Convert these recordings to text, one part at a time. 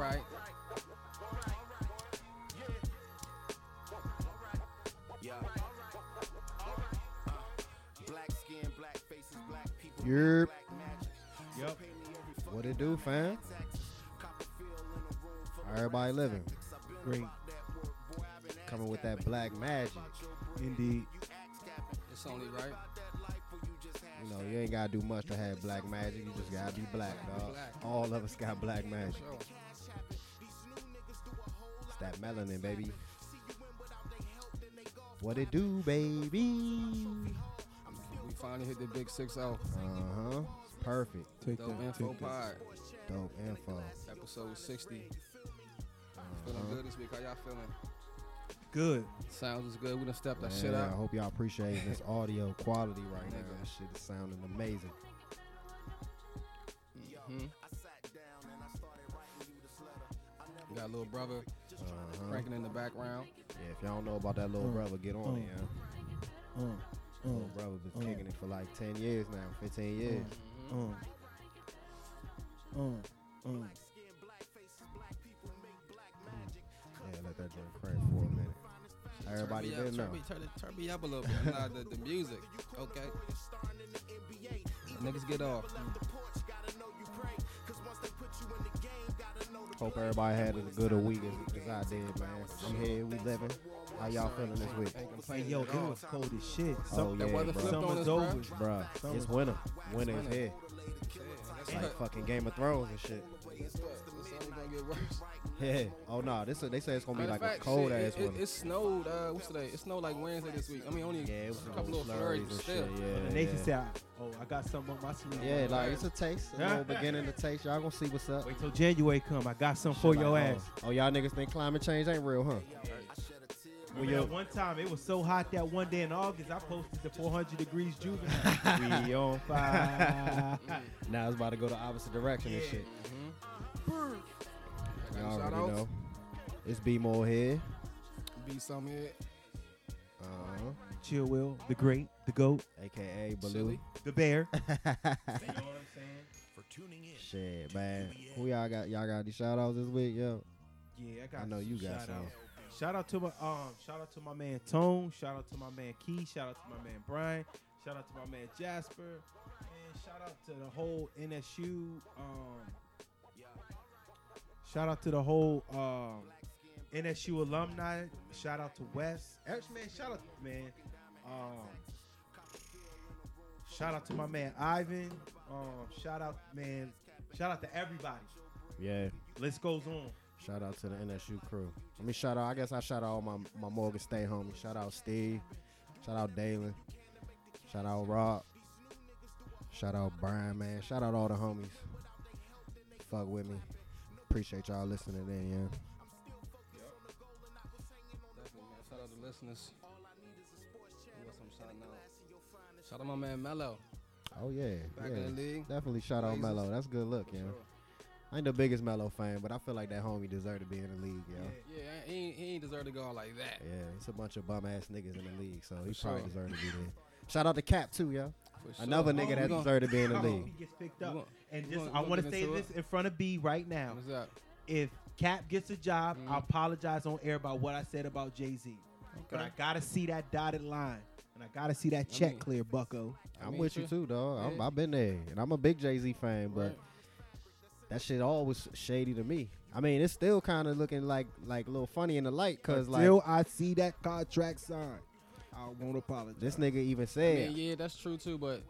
right. Yerp. Yep. What it do, fam? How Everybody living. Great. Coming with that black magic. Indeed. It's only right. You know, you ain't gotta do much to have black magic. You just gotta be black, dog. All of us got black magic. Sure. Melanin, baby. What it do, baby? We finally hit the big 6 0. Uh huh. Perfect. Take Dope that. Info Take that. Pod, Dope info. episode 60. Uh-huh. Feeling good this week. How y'all feeling? Good. Sounds is good. We done stepped that shit up. I hope y'all appreciate this audio quality right now. Nigga. This shit is sounding amazing. hmm got a little brother Uh-huh. cranking in the background. Yeah, if y'all don't know about that little Uh, brother, get on uh, it, yeah. Uh, Little uh, brother been uh. kicking it for like 10 years now, 15 years. Uh, uh, uh. Yeah, let that joint crank for a minute. Everybody turn me been up, know. turn me, turn, it- turn me up a little bit. Nah, the, the music. Okay. Niggas get off. Hope everybody had as good a week as, as I did, man. I'm here, we living. How y'all feeling this week? Ain't Hey, yo, it was cold as shit. Oh, Some, yeah, that weather bro. flipped on Summer's us, over. bruh. Bruh, it's winter. Winter is here. Yeah, It's that's like fucking Game of Thrones and shit. It's what? It's only gonna get worse. Yeah. Oh, no. This they say it's going to be like of a cold shit, ass it, it, winter. it snowed. Uh, what's today? It snowed like Wednesday this week. I mean, only Yeah, it was a couple little little flurries, flurries and still. shit. But Yeah, the nation yeah. said, oh, I got something up my sleeve. Yeah, like Right. it's a taste, a Yeah. little beginning to taste. Y'all gonna see what's up. Wait till January come. I got something for Shit your like, ass. Oh, oh, y'all niggas think climate change ain't real, huh? Well, yeah, one time it was so hot that one day in August I posted the 400 degrees juvenile. we on fire. Now it's about to go the opposite direction and shit. Mm-hmm. Y'all already outs. know. It's B more here. Be some here. Uh-huh. Chill Will, the great, the goat, AKA Baloo. Chili. the bear. you know what I'm saying? Shit, man. Who y'all got? Y'all got any shout outs this week, yo? Yeah, I got. I know you got shout some. Out. Shout out to my um, shout out to my man Tone. Shout out to my man Key. Shout out to my man Brian. Shout out to my man Jasper. And shout out to the whole NSU. Um, shout out to the whole um, NSU alumni. Shout out to Wes. Eric, man, shout out, man. Um, shout out to my man Ivan. Um, shout out, man. Shout out to everybody. Yeah. List goes on. Shout out to the NSU crew. Let me shout out. I guess I shout out all my my Morgan State homies. Shout out Steve. Shout out Dalen. Shout out Rob. Shout out Brian, man. Shout out all the homies. Fuck with me. Appreciate y'all listening in, yeah. Shout out to listeners. Who else I'm shouting out? Shout out my man Melo. Oh yeah, Back yeah. in the league. Definitely shout out Melo. That's good look, yeah. Sure. I ain't the biggest Melo fan, but I feel like that homie deserved to be in the league, yo. Yeah, he ain't, he ain't deserve to go out like that. Yeah, it's a bunch of bum ass niggas in the league, so he For probably sure. deserved to be there. Shout out to Cap too, yo. For. Another Oh, nigga we that gon- deserved to be in the league. he gets picked we up. gon- And we just, gon- I want to say get into this in front of B right now. What's up? If Cap gets a job, Mhm. I apologize on air about what I said about Jay Z. But I gotta see that dotted line, and I gotta see that I check mean- clear, Bucko. I I'm mean, with you too, dog. I'm, I've been there, and I'm a big Jay Z fan, but Right. That shit always shady to me. I mean, it's still kind of looking like like a little funny in the light, cause like Until I see that contract signed, I won't apologize. this nigga even I said, mean, yeah, that's true too. But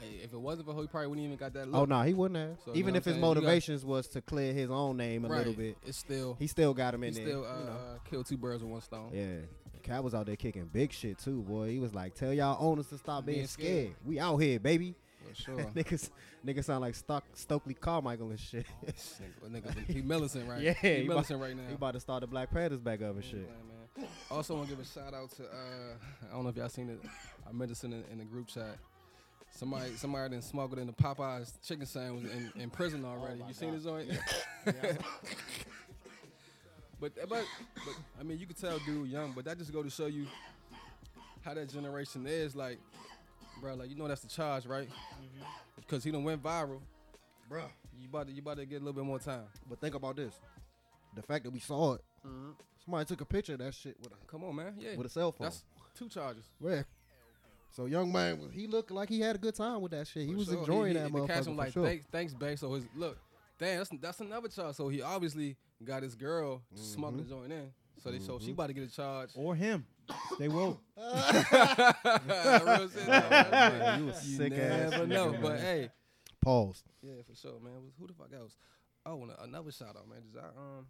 hey, if it wasn't for her, he probably wouldn't even got that look. "Oh no, he wouldn't have." So, even if his saying? You got- motivations was to clear his own name a right. little bit, It's still he still got him in there. still uh, you know. uh, killed two birds with one stone. Yeah. Cat was out there kicking big shit too, boy. He was like, "Tell y'all owners to stop being, Being scared. scared. We out here, baby." For sure. niggas, niggas sound like Stock, Stokely Carmichael and shit. This nigga, nigga, he Millicent right. Yeah, he he about- right now. he about to start the Black Panthers back up and shit. Yeah, man. Also, want to give a shout out to uh, I don't know if y'all seen it. I mentioned this in the, in the group chat. Somebody, somebody done smuggled in the Popeyes chicken sandwich in, in prison already. you seen this joint? but, but, but I mean, you could tell dude young, but that just go to show you how that generation is. Like, bro, like you know that's the charge, right? Because he done went viral. Bro, You about to you about to get a little bit more time. But think about this: the fact that we saw it, mm-hmm. somebody took a picture of that shit with a, Come on, man. Yeah. with a cell phone. That's two charges. Yeah. So young man, he looked like he had a good time with that shit. He For was sure. enjoying that he, the motherfucker for like, sure. thanks, thanks, babe. So his look, damn, that's that's another charge. So he obviously got his girl smuggling mm-hmm. the joint in. So they so she about to get a charge. Or him. They woke. Real shit, though, man. you a sick ass never nigga, know, man. but hey, Pause. yeah, for sure, man. Who the fuck else? Oh, and another shout out, man. Just, I, um,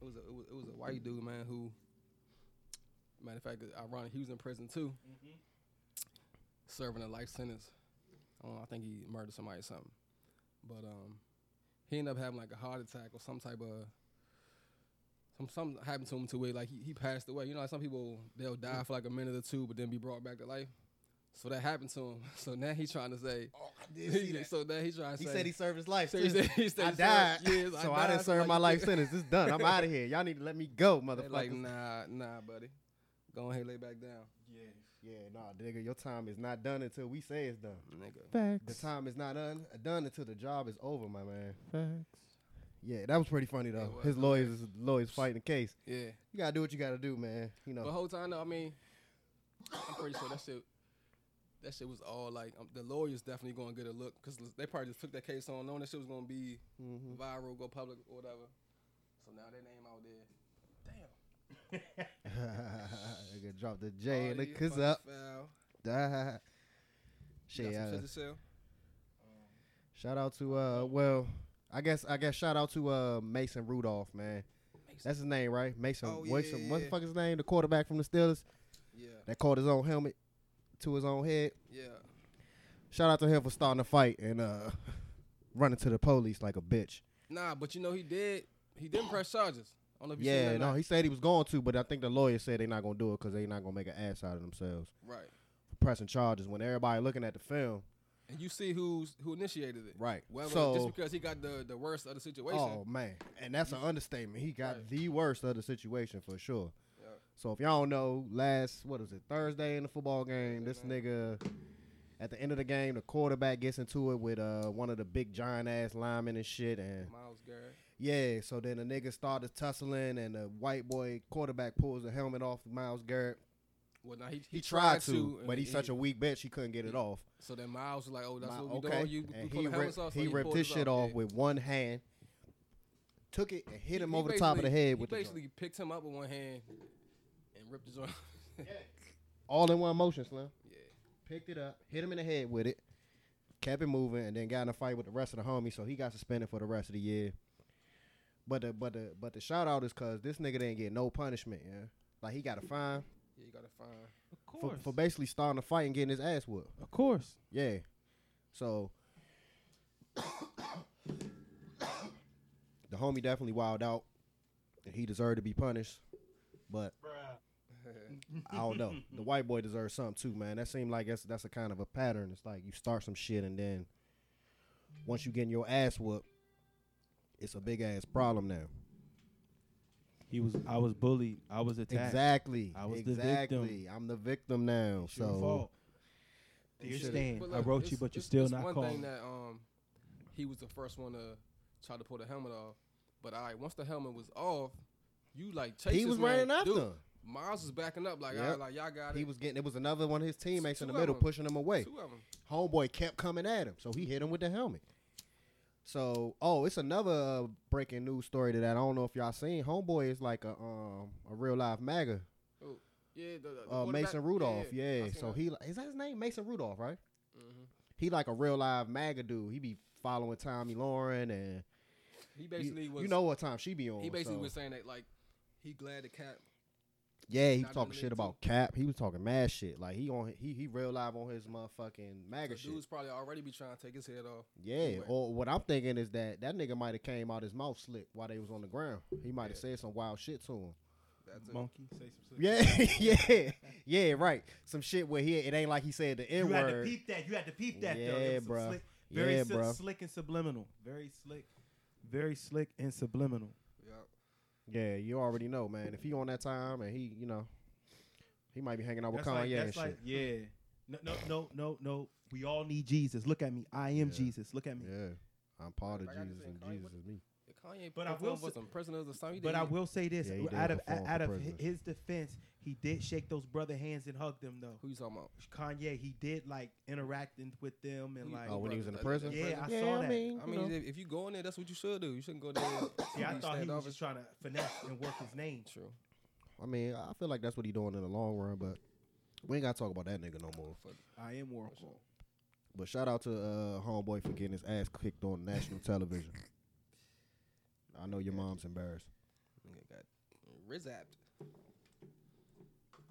it was a it was, it was a white dude, man. Who, matter of fact, ironic, he was in prison too, serving a life sentence. I don't know, I think he murdered somebody or something, but um, he ended up having like a heart attack or some type of. Some something happened to him to where like he, he passed away. You know, like some people they'll die mm. for like a minute or two, but then be brought back to life. So that happened to him. So now he's trying to say. Oh, I did see that. so now he's trying to He say. said he served his life. So he too. said- he said I he died, served- yes, I so I, didn't serve like my life sentence. It's done. I'm out of here. Y'all need to let me go, motherfucker. like, nah, nah, buddy. Go ahead, lay back down, Yeah, Yeah, nah, nigga, your time is not done until we say it's done. nigga. Facts. The time is not done done until the job is over, my man. Facts. Yeah, that was pretty funny though. Was, His lawyers, lawyers fighting the case. Yeah. You gotta do what you gotta do, man. You know. The whole time, though, I mean, I'm pretty sure that shit, that shit was all like, um, the lawyers definitely gonna get a look because they probably just took that case on, knowing that shit was gonna be Mhm. viral, go public, or whatever. So now their name out there. Damn. Nigga drop the J and the kiss up. foul. Die. You Shit, uh, shit to sell? shout out to uh, well, I guess I guess shout out to uh Mason Rudolph, man. That's his name, right? Mason. Oh, what's yeah, what the yeah. fuck his name? The quarterback from the Steelers Yeah, that caught his own helmet to his own head. yeah. Shout out to him for starting a fight and uh running to the police like a bitch. Nah, but you know he did. He didn't press charges. I don't know if you seen Yeah, that no, he said he was going to, but I think the lawyer said they're not gonna do it because they're not gonna make an ass out of themselves right. for pressing charges when everybody looking at the film. And you see who's who initiated it. Right. Whether so, just because he got the the worst of the situation. oh man, and that's an understatement. He got Right. the worst of the situation for sure. Yeah. So if y'all don't know, last what was it Thursday in the football game, this nigga at the end of the game, the quarterback gets into it with uh one of the big giant ass linemen and shit, and Myles Garrett. yeah, so then the nigga started tussling, and the white boy quarterback pulls the helmet off Myles Garrett. Well, now he, He, tried, to, and but he's he- such a weak bitch, he couldn't get it off. So then Myles was like, "Oh, that's My- what we okay, doing." You, and he the ripped, off. So he ripped his shit off yeah. with one hand, took it and hit him he over the top of the head He with the basically picked him up with one hand and ripped his arm. all in one motion, Slim. yeah. Picked it up, hit him in the head with it, kept it moving, and then got in a fight with the rest of the homies. So he got suspended for the rest of the year. But the but the but the shout out is cause this nigga didn't get no punishment. Yeah, like he got a fine Yeah, you gotta find. Of for, course. for basically starting a fight and getting his ass whooped. of course. Yeah. So the homie definitely wilded out. And he deserved to be punished. But I don't know. The white boy deserves something too, man. That seemed like that's that's a kind of a pattern. It's like you start some shit and then once you getting your ass whooped, it's a big ass problem now. He was. I was bullied. I was attacked. Exactly. I was the victim. I'm the victim now. It's so your fault. Dear Stan, But I wrote you, but you're still it's not one calling. thing that um, he was the first one to try to pull the helmet off. But all right, once the helmet was off, you like chase he was man. running after Dude, him. Myles was backing up like, Yep. all right, like y'all got it. He was getting it was another one of his teammates in the middle them. pushing him away. two of them. Homeboy kept coming at him, so he hit him with the helmet. So, oh, it's another uh, breaking news story to that. I don't know if y'all seen. Homeboy is like a um a real life MAGA. Oh, yeah, the, the Uh, Mason Rudolph, yeah. seen So that. he is that his name? Mason Rudolph, right? Mm-hmm. He like a real live MAGA dude. He be following Tomi Lahren and he you, basically was. you know what time she be on. he basically so- was saying that like he glad the cat. Yeah, he was talking shit it about Cap. He was talking mad shit. Like he on he he real live on his motherfucking MAGA The shit. dude's probably already be trying to take his head off. Yeah, Anyway. or what I'm thinking is that that nigga might have came out his mouth slick while they was on the ground. He might have Yeah. said some wild shit to him. That's. Monkey, say some. Shit. Yeah, yeah, yeah, right. Some shit where he it ain't like he said the N word. You had to word. peep that. You had to peep that. though. Yeah, It was some bruh. Slick, very Yeah, si- bruh. slick and subliminal. Very slick. Very slick and subliminal. Yup. Yeah, you already know, man. If he on that time and he, you know, he might be hanging out with That's like, Kanye and shit. like, yeah. No, no, no, no, no. We all need Jesus. Look at me. I am Yeah. Jesus. Look at me. yeah, I'm part of Like I Jesus and Kanye, Jesus what- is me. Kanye But I will for say- some prisoners or something. But I will say this: Yeah, out of out of prisoners. his defense, he did shake those brother hands and hug them though. Who you talking about? Kanye, he did like interacting with them and like. Oh, when he was in the prison? Yeah, I yeah, saw I that. mean, I you mean, know. if, if you go in there, that's what you should do. You shouldn't go there. See, I thought he was just trying to finesse and work his name. True. I mean, I feel like that's what he doing in the long run, but we ain't gotta talk about that nigga no more. I am Oracle. But shout out to uh, homeboy for getting his ass kicked on national television. I know your mom's embarrassed. Nigga got rizapped.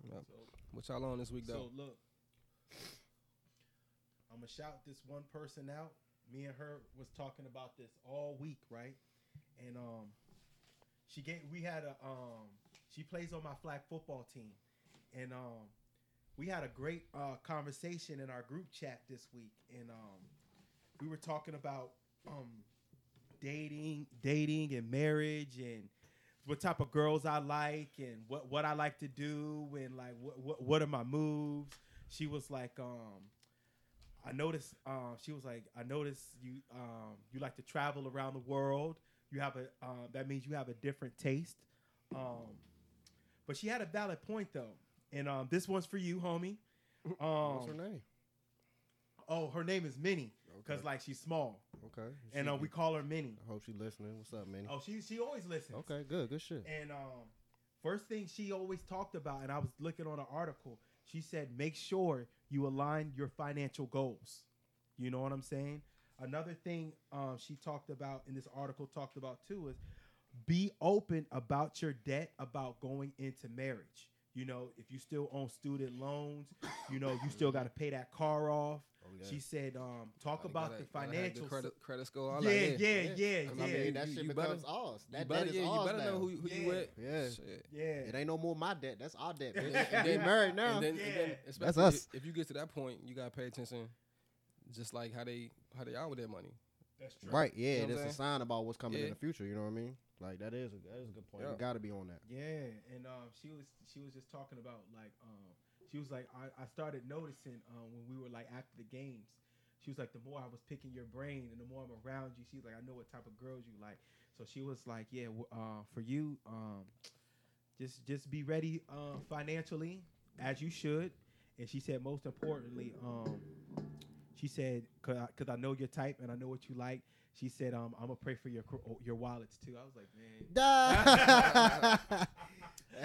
Yep. What y'all on this week though? So look, I'm gonna shout this one person out. Me and her was talking about this all week, right? And um, she gave we had a um, she plays on my flag football team, and um, we had a great uh, conversation in our group chat this week, and um, we were talking about um, dating, dating, and marriage, and what type of girls I like, and what what I like to do, and like what what, what are my moves. She was like, um, I noticed. Um, she was like, I noticed you um, you like to travel around the world. You have a uh, that means you have a different taste. Um, but she had a valid point though, and um, this one's for you, homie. Um, What's her name? Oh, her name is Minnie because Okay. like she's small, Okay. and uh, we call her Minnie. I hope she listening. What's up, man? Oh, she she always listens. Okay, good, good shit. And um, first thing she always talked about, and I was looking on an article. She said, make sure you align your financial goals. You know what I'm saying? Another thing um, she talked about in this article talked about too is be open about your debt about going into marriage. You know, if you still own student loans, you know, you still got to pay that car off. Oh. She said, um, talk You about gotta- the gotta financial. credit credit score. I yeah, like, yeah, yeah, yeah, Cause yeah, I mean, that You- shit you becomes better- ours. That better, debt is yeah, you ours better know who, who Yeah. you with. Yeah. Shit. yeah. It ain't no more my debt. That's our debt. Yeah. bitch. And then- married now. And then, Yeah. and then That's us. If, if you get to that point, you gotta pay attention, just like how they how they are with their money. That's true. Right, yeah, You know that's a sign about what's coming in the future. You know what I mean? Like that is a, that is a good point. Yeah. You got to be on that. Yeah, and um, she was she was just talking about like um, she was like I, I started noticing um, when we were like after the games, she was like the more I was picking your brain and the more I'm around you, she's like I know what type of girls you like. So she was like, yeah, uh, for you, um, just just be ready uh, financially as you should. And she said most importantly, um, she said cause I, cause I know your type and I know what you like. She said um, I'm gonna pray for your your wallets too. I was like, man.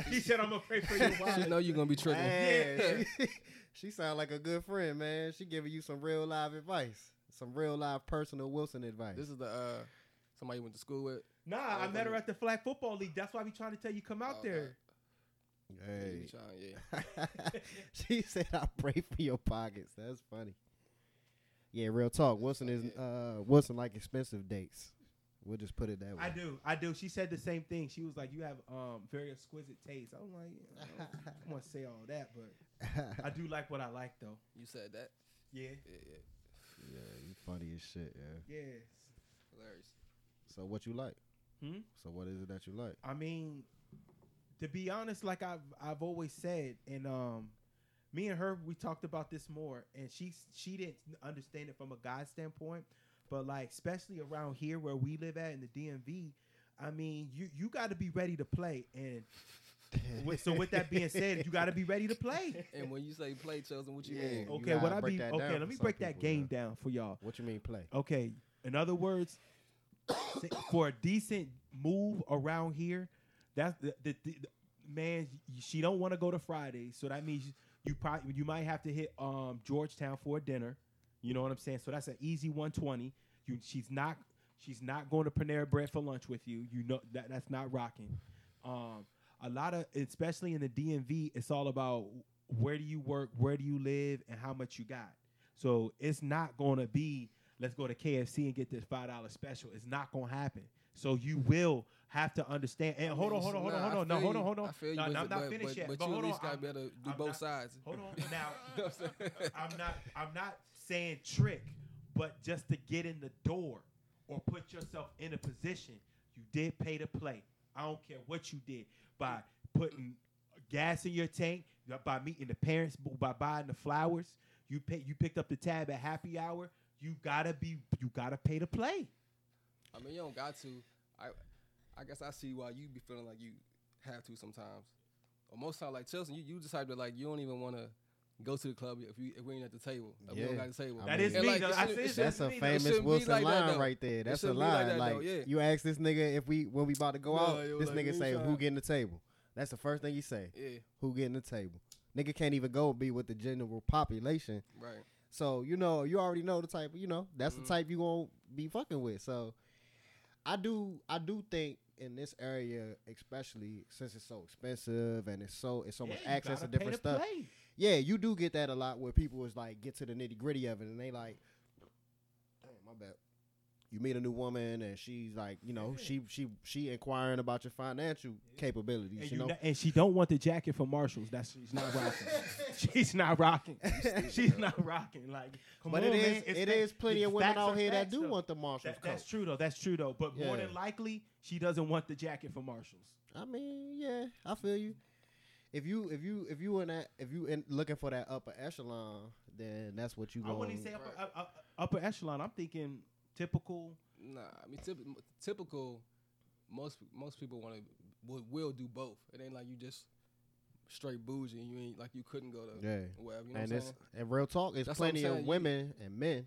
He said, "I'm gonna pray for your She know you're gonna be tripping. Hey, she, she sound like a good friend, man. She giving you some real live advice, some real live personal Wilson advice. This is the uh somebody you went to school with. Nah, Oh, I met her at the flag football league. That's why we trying to tell you come out Oh, there. hey, yeah. she said, "I pray for your pockets." That's funny. Yeah, real talk. Wilson is uh Wilson like expensive dates. We'll just put it that way. I do, I do. She said the same thing. She was like, "You have um very exquisite taste." I'm like, I don't, I don't want to say all that, but I do like what I like though. You said that. Yeah, Yeah, yeah. yeah, you funny as shit. Yeah. yeah. Hilarious. So what you like? Hmm? So what is it that you like? I mean, to be honest, like I've I've always said, and um, me and her we talked about this more, and she she didn't understand it from a guy standpoint, but like especially around here where we live at in the DMV, I mean you you got to be ready to play, and with, so with that being said, you got to be ready to play. And when you say play chosen, what you Yeah. mean? You Okay, what I break mean? Okay, let me some break that people, game yeah. down for y'all. What you mean play? Okay, in other words, for a decent move around here, that's the, the, the, the- man. She don't want to go to Friday, so that means you probably you might have to hit um Georgetown for a dinner. You know what I'm saying? So that's an easy 120. You she's not she's not going to Panera Bread for lunch with you. You know that that's not rocking. Um, a lot of especially in the DMV, it's all about where do you work, where do you live, and how much you got. So it's not going to be let's go to KFC and get this five dollar special. It's not going to happen. So you will have to understand. And hold on, hold on, hold on, hold on. No, hold on, hold on. I feel you, No, I'm not but, finished but, yet. But, But you hold at on, least gotta I'm- be able to do I'm both not- sides. Hold on. Now You know what I'm saying? I'm not I'm not saying trick, but just to get in the door or put yourself in a position, you did pay to play. I don't care what you did by putting gas in your tank, by meeting the parents, by buying the flowers. You pay, you picked up the tab at happy hour. You gotta be you gotta pay to play. I mean, you don't got to. I I guess I see why you be feeling like you have to sometimes. Or most times, like Chelsea, you you decide to like you don't even want to go to the club if we if we ain't at the table. If we don't Yeah. got the table. I mean- is And, me. like, though. I said it it shouldn't That's a shouldn't be, though. famous Wilson like line though. right there. That's a shouldn't like line. that, Like, yeah. you ask this nigga if we when we about to go No, out, this like, nigga say trying- who getting the table. That's the first thing you say. Yeah, Who getting the table? Nigga can't even go be with the general population. right. So you know, you already know the type. You know, that's Mhm. the type you gonna be fucking with. So I do, I do think in this area, especially since it's so expensive and it's so it's so much Yeah, you access to different stuff. play. Yeah, you do get that a lot where people is like get to the nitty gritty of it and they like, damn, my bad. You meet a new woman and she's like, you know, Yeah. she she she inquiring about your financial capabilities. And, you know, kn- and she don't want the jacket from Marshalls. That's she's not rocking. she's not rocking. she's not rocking. Like, come but on, it is man. It's it fact- is plenty of women out here that do though. want the Marshalls That, that's true though. That's true though. But more than likely, she doesn't want the jacket from Marshalls. I mean, yeah, I feel you. If you if you if you in that if you in looking for that upper echelon, then that's what you I going. wouldn't say upper, uh, uh, upper echelon. I'm thinking typical. Nah, I mean typ- typical. Most most people want to will, will do both. It ain't like you just straight bougie and you ain't like you couldn't go to yeah. whatever. You know and what I'm it's saying? and real talk, there's That's plenty of saying, you- women and men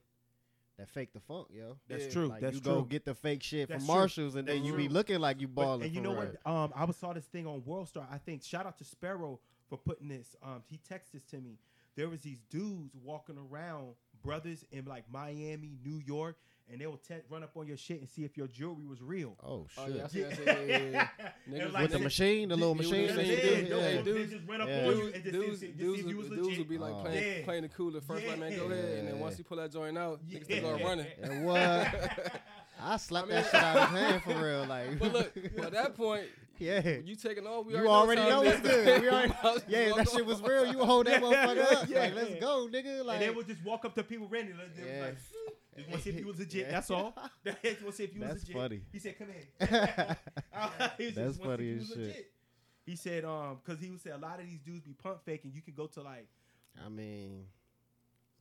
that fake the funk, yo. That's Yeah, true. Like that's you true. go get the fake shit That's from true. Marshalls, and then That's you be looking like you But- balling. and you know real. what? Um, I was saw this thing on World Star. I think shout out to Sparrow for putting this. Um, he texted this to me. There was these dudes walking around, brothers in like Miami, New York, and they will te- run up on your shit and see if your jewelry was real. Oh Oh shit! yeah, I see, I see, yeah, yeah, yeah. Niggas like With the machine, the little machine. with that the you machine, do? yeah, Yeah. yeah, They dudes- just run up yeah. on you Dudes, and just dudes, see, just see if you was would- dudes legit. would be like Oh. playing, Yeah. playing the cooler the first like man go Yeah. ahead, and then once you pull that joint out, niggas still go running. And what? I slapped I mean- that shit out of his hand for real, like. But look, at that point, yeah. you taking off, we You already know it's it's good. We already, Might as yeah, that shit was real. You hold that motherfucker up. Yeah. Like, let's go, nigga. Like, and they would just walk up to people ready. Like, they was Yeah. like, just want to see if you was legit. Yeah. That's all. Just want to see if you was That's legit. funny. He said, "Come here." He was That's wanna funny as shit. legit. He said, um, because he would say a lot of these dudes be pump faking. You can go to like I mean,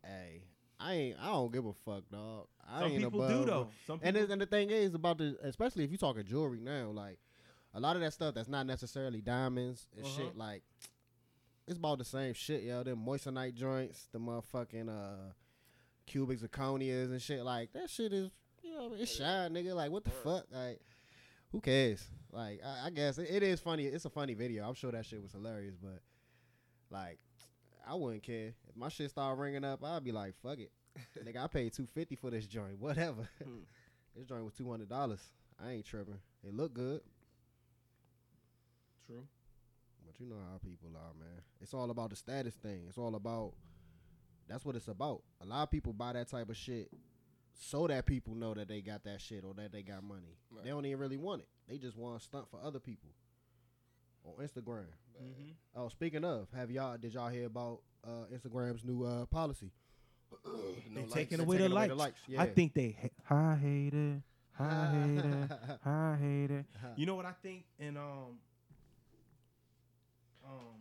hey, I ain't. I don't give a fuck, dog. I some ain't people above. do though. Some And and the thing is about the, especially if you talking jewelry now, like a lot of that stuff that's not necessarily diamonds and Uh-huh. shit. Like it's about the same shit, yo. Them moissanite joints, the motherfucking uh cubic zirconias and shit. Like that shit is, you know, it's shine, nigga. Like what the fuck, like. Who cares? Like, I, I guess it, it is funny. It's a funny video. I'm sure that shit was hilarious, but like, I wouldn't care if my shit start ringing up. I'd be like, fuck it, nigga. I paid two fifty for this joint. Whatever. Hmm. this joint was two hundred dollars. I ain't tripping. It look good, true. but you know how people are, man. It's all about the status thing. It's all about. That's what it's about. A lot of people buy that type of shit so that people know that they got that shit or that they got money. Right. They don't even really want it. They just want to stunt for other people on Instagram. Mm-hmm. Oh, speaking of, have y'all did y'all hear about uh, Instagram's new uh, policy? No They lights. taking They're away the taking likes. away the likes, I think they. Ha- I hate it. I hate it. I hate it. You know what I think? And um, um,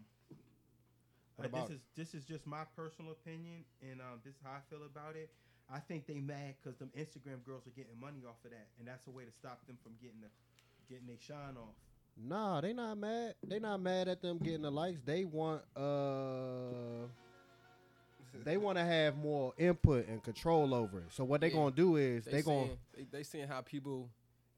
What uh, this is this is just my personal opinion, and um, this is how I feel about it. I think they mad because them Instagram girls are getting money off of that, and that's a way to stop them from getting the getting their shine off. Nah, they not mad. They not mad at them getting the likes. They want uh they want to have more input and control over it. So what they Yeah. gonna do is they, they, gonna they, they seeing how people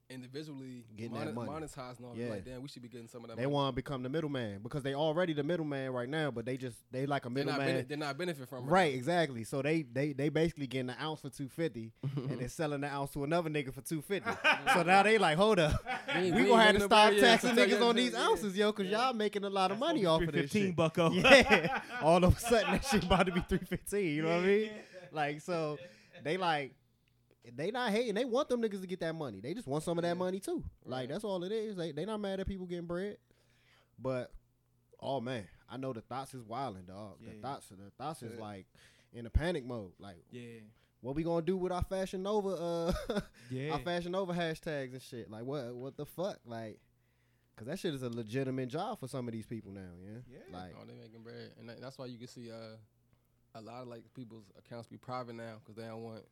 individually Getting monet- that money. monetize and all Yeah. that. Like, damn, we should be getting some of that. they money. want to become the middleman because they already the middleman right now, but they just they like a They're middleman. bene- they're not benefit from it. Right, exactly. So they they they basically getting the ounce for two fifty, and they're selling the ounce to another nigga for two fifty. so now they like, hold up, ain't- we we gonna have to giving stop yeah, taxing so niggas on these yeah. ounces, yo, because y'all making a lot of money off of this 15 shit. bucko. Yeah, all of a sudden that shit about to be three fifteen. You know what I mean? Like so, they like they not hating. They want them niggas to get that money. They just want some of that Yeah. money too. Like Right. that's all it is. They they not mad at people getting bread, but oh man, I know the thoughts is wilding, dog. The thoughts, the thoughts is like in a panic mode. Like Yeah. what we gonna do with our Fashion Nova, uh, Yeah. our Fashion Nova hashtags and shit? Like what what the fuck? Like, cause that shit is a legitimate job for some of these people now. Yeah, Yeah. like Oh, they making bread, and that, that's why you can see uh, a lot of like people's accounts be private now because they don't want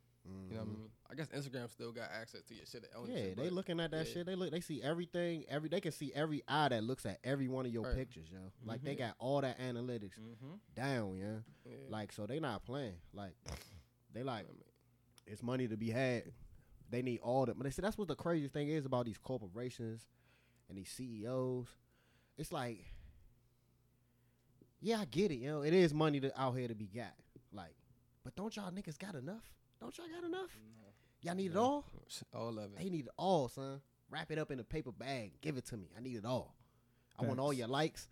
You know what I Mhm. mean? I guess Instagram still got access to your shit. Yeah, they looking at that yeah. shit. They look. They see everything. Every they can see every eye that looks at every one of your Right. pictures, yo. Like Mhm. they got all that analytics Mm-hmm. down, yeah. yeah. Like so they not playing. Like they like it's money to be had. They need all the. But they say that's what the craziest thing is about these corporations and these CEOs. It's like, yeah, I get it. You know, it is money to, out here to be got. Like, but don't y'all niggas got enough? Don't y'all got enough? Y'all need it all. all of it. They need it all, son. Wrap it up in a paper bag. Give it to me. I need it all. I want all your likes.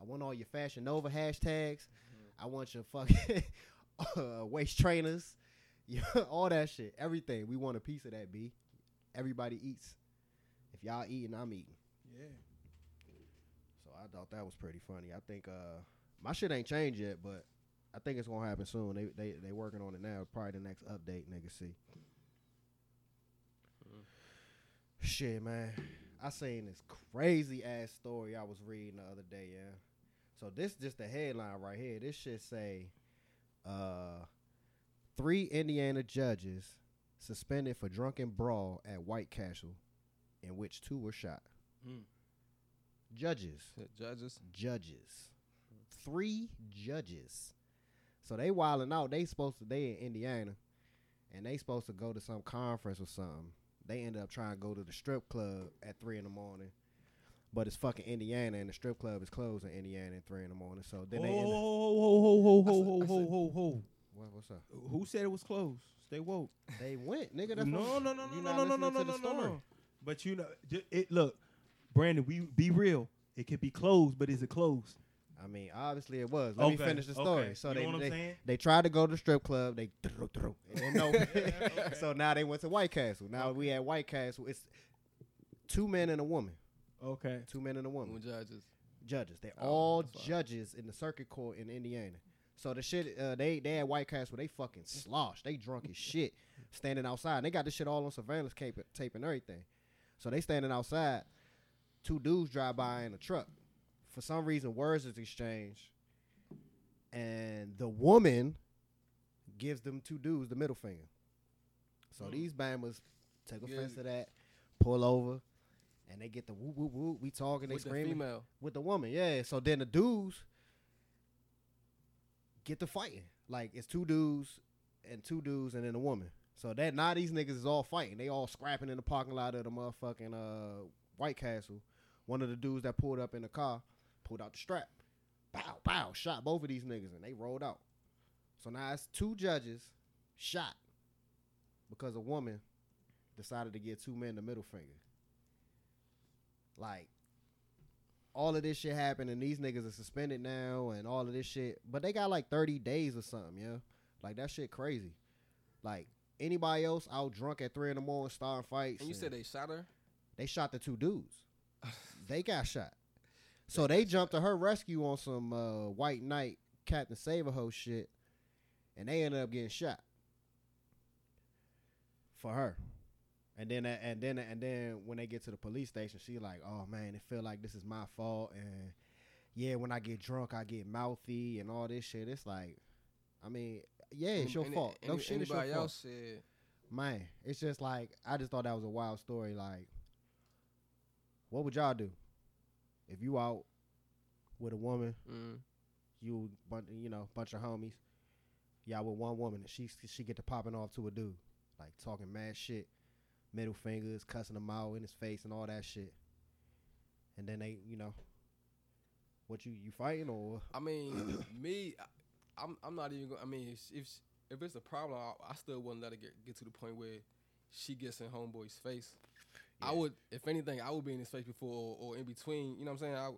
I want all your Fashion Nova hashtags. I want your fucking uh, waist trainers. All that shit. Everything. We want a piece of that, B. Everybody eats. If y'all eating, I'm eating. Yeah. So I thought that was pretty funny. I think uh my shit ain't changed yet, but I think it's gonna happen soon. They they they working on it now. Probably the next update, nigga. See. Mm. Shit, man. I seen this crazy ass story I was reading the other day. Yeah. So this just the headline right here. This shit say, uh, three Indiana judges suspended for drunken brawl at White Castle, in which two were shot. Mm. Judges Shit, Judges. judges. Three judges. So they wilding out. They supposed to they in Indiana, and they supposed to go to some conference or something. They ended up trying to go to the strip club at three in the morning, but it's fucking Indiana, and the strip club is closed in Indiana at three in the morning. So then they end up, I ho said- ho I ho said- ho ho. what, what's up? Who said it was closed? Stay woke. They went, nigga. That's no, no, no, no, no, no, no, no, no, no, no. But you know, it look, Brandon. We be real. It could be closed, but is it closed? I mean, obviously it was. Let me finish the story. okay. So you they know what they, I'm saying? they tried to go to the strip club. They and no. so now they went to White Castle. Now we at White Castle. It's two men and a woman. Okay. Two men and a woman. With judges. Judges. They're Oh, all judges in the circuit court in Indiana. So the shit uh, they they at White Castle. They fucking slosh. They drunk as shit. Standing outside. They got this shit all on surveillance tape, tape and everything. So they standing outside. Two dudes drive by in a truck. For some reason, words is exchanged, and the woman gives them two dudes the middle finger. So Mm. these bammers take Yeah. offense to that, pull over, and they get the whoop whoop whoop. We talking, they With the screaming female. with the woman. Yeah. So then the dudes get to fighting. Like it's two dudes and two dudes and then a woman. So that now these niggas is all fighting. They all scrapping in the parking lot of the motherfucking uh, White Castle. One of the dudes that pulled up in the car pulled out the strap. Bow, bow, shot both of these niggas and they rolled out. So now it's two judges shot because a woman decided to give two men the middle finger. Like all of this shit happened and these niggas are suspended now and all of this shit. But they got like 30 days or something, yeah. Like that shit crazy. Like anybody else out drunk at three in the morning starting fights. And you said they shot her? they shot the two dudes. they got shot. So they jumped to her rescue on some uh, white knight Captain Save-a-ho shit, and they ended up getting shot for her. And then and then and then when they get to the police station, she like, oh man, it feel like this is my fault, and yeah, when I get drunk, I get mouthy and all this shit. It's like, I mean, yeah, it's your Any- fault. No shit, it's your fault. else said Man, it's just like I just thought that was a wild story. Like, what would y'all do if you out with a woman, mm, you you know bunch of homies, y'all with one woman, and she she get to popping off to a dude, like talking mad shit, middle fingers, cussing him out in his face and all that shit, and then they you know, what you you fighting or I mean, me, I, I'm I'm not even. Go, I mean, if if if it's a problem, I, I still wouldn't let it get get to the point where she gets in homeboy's face. I would, if anything, I would be in his face before or, or in between. You know what I'm saying? I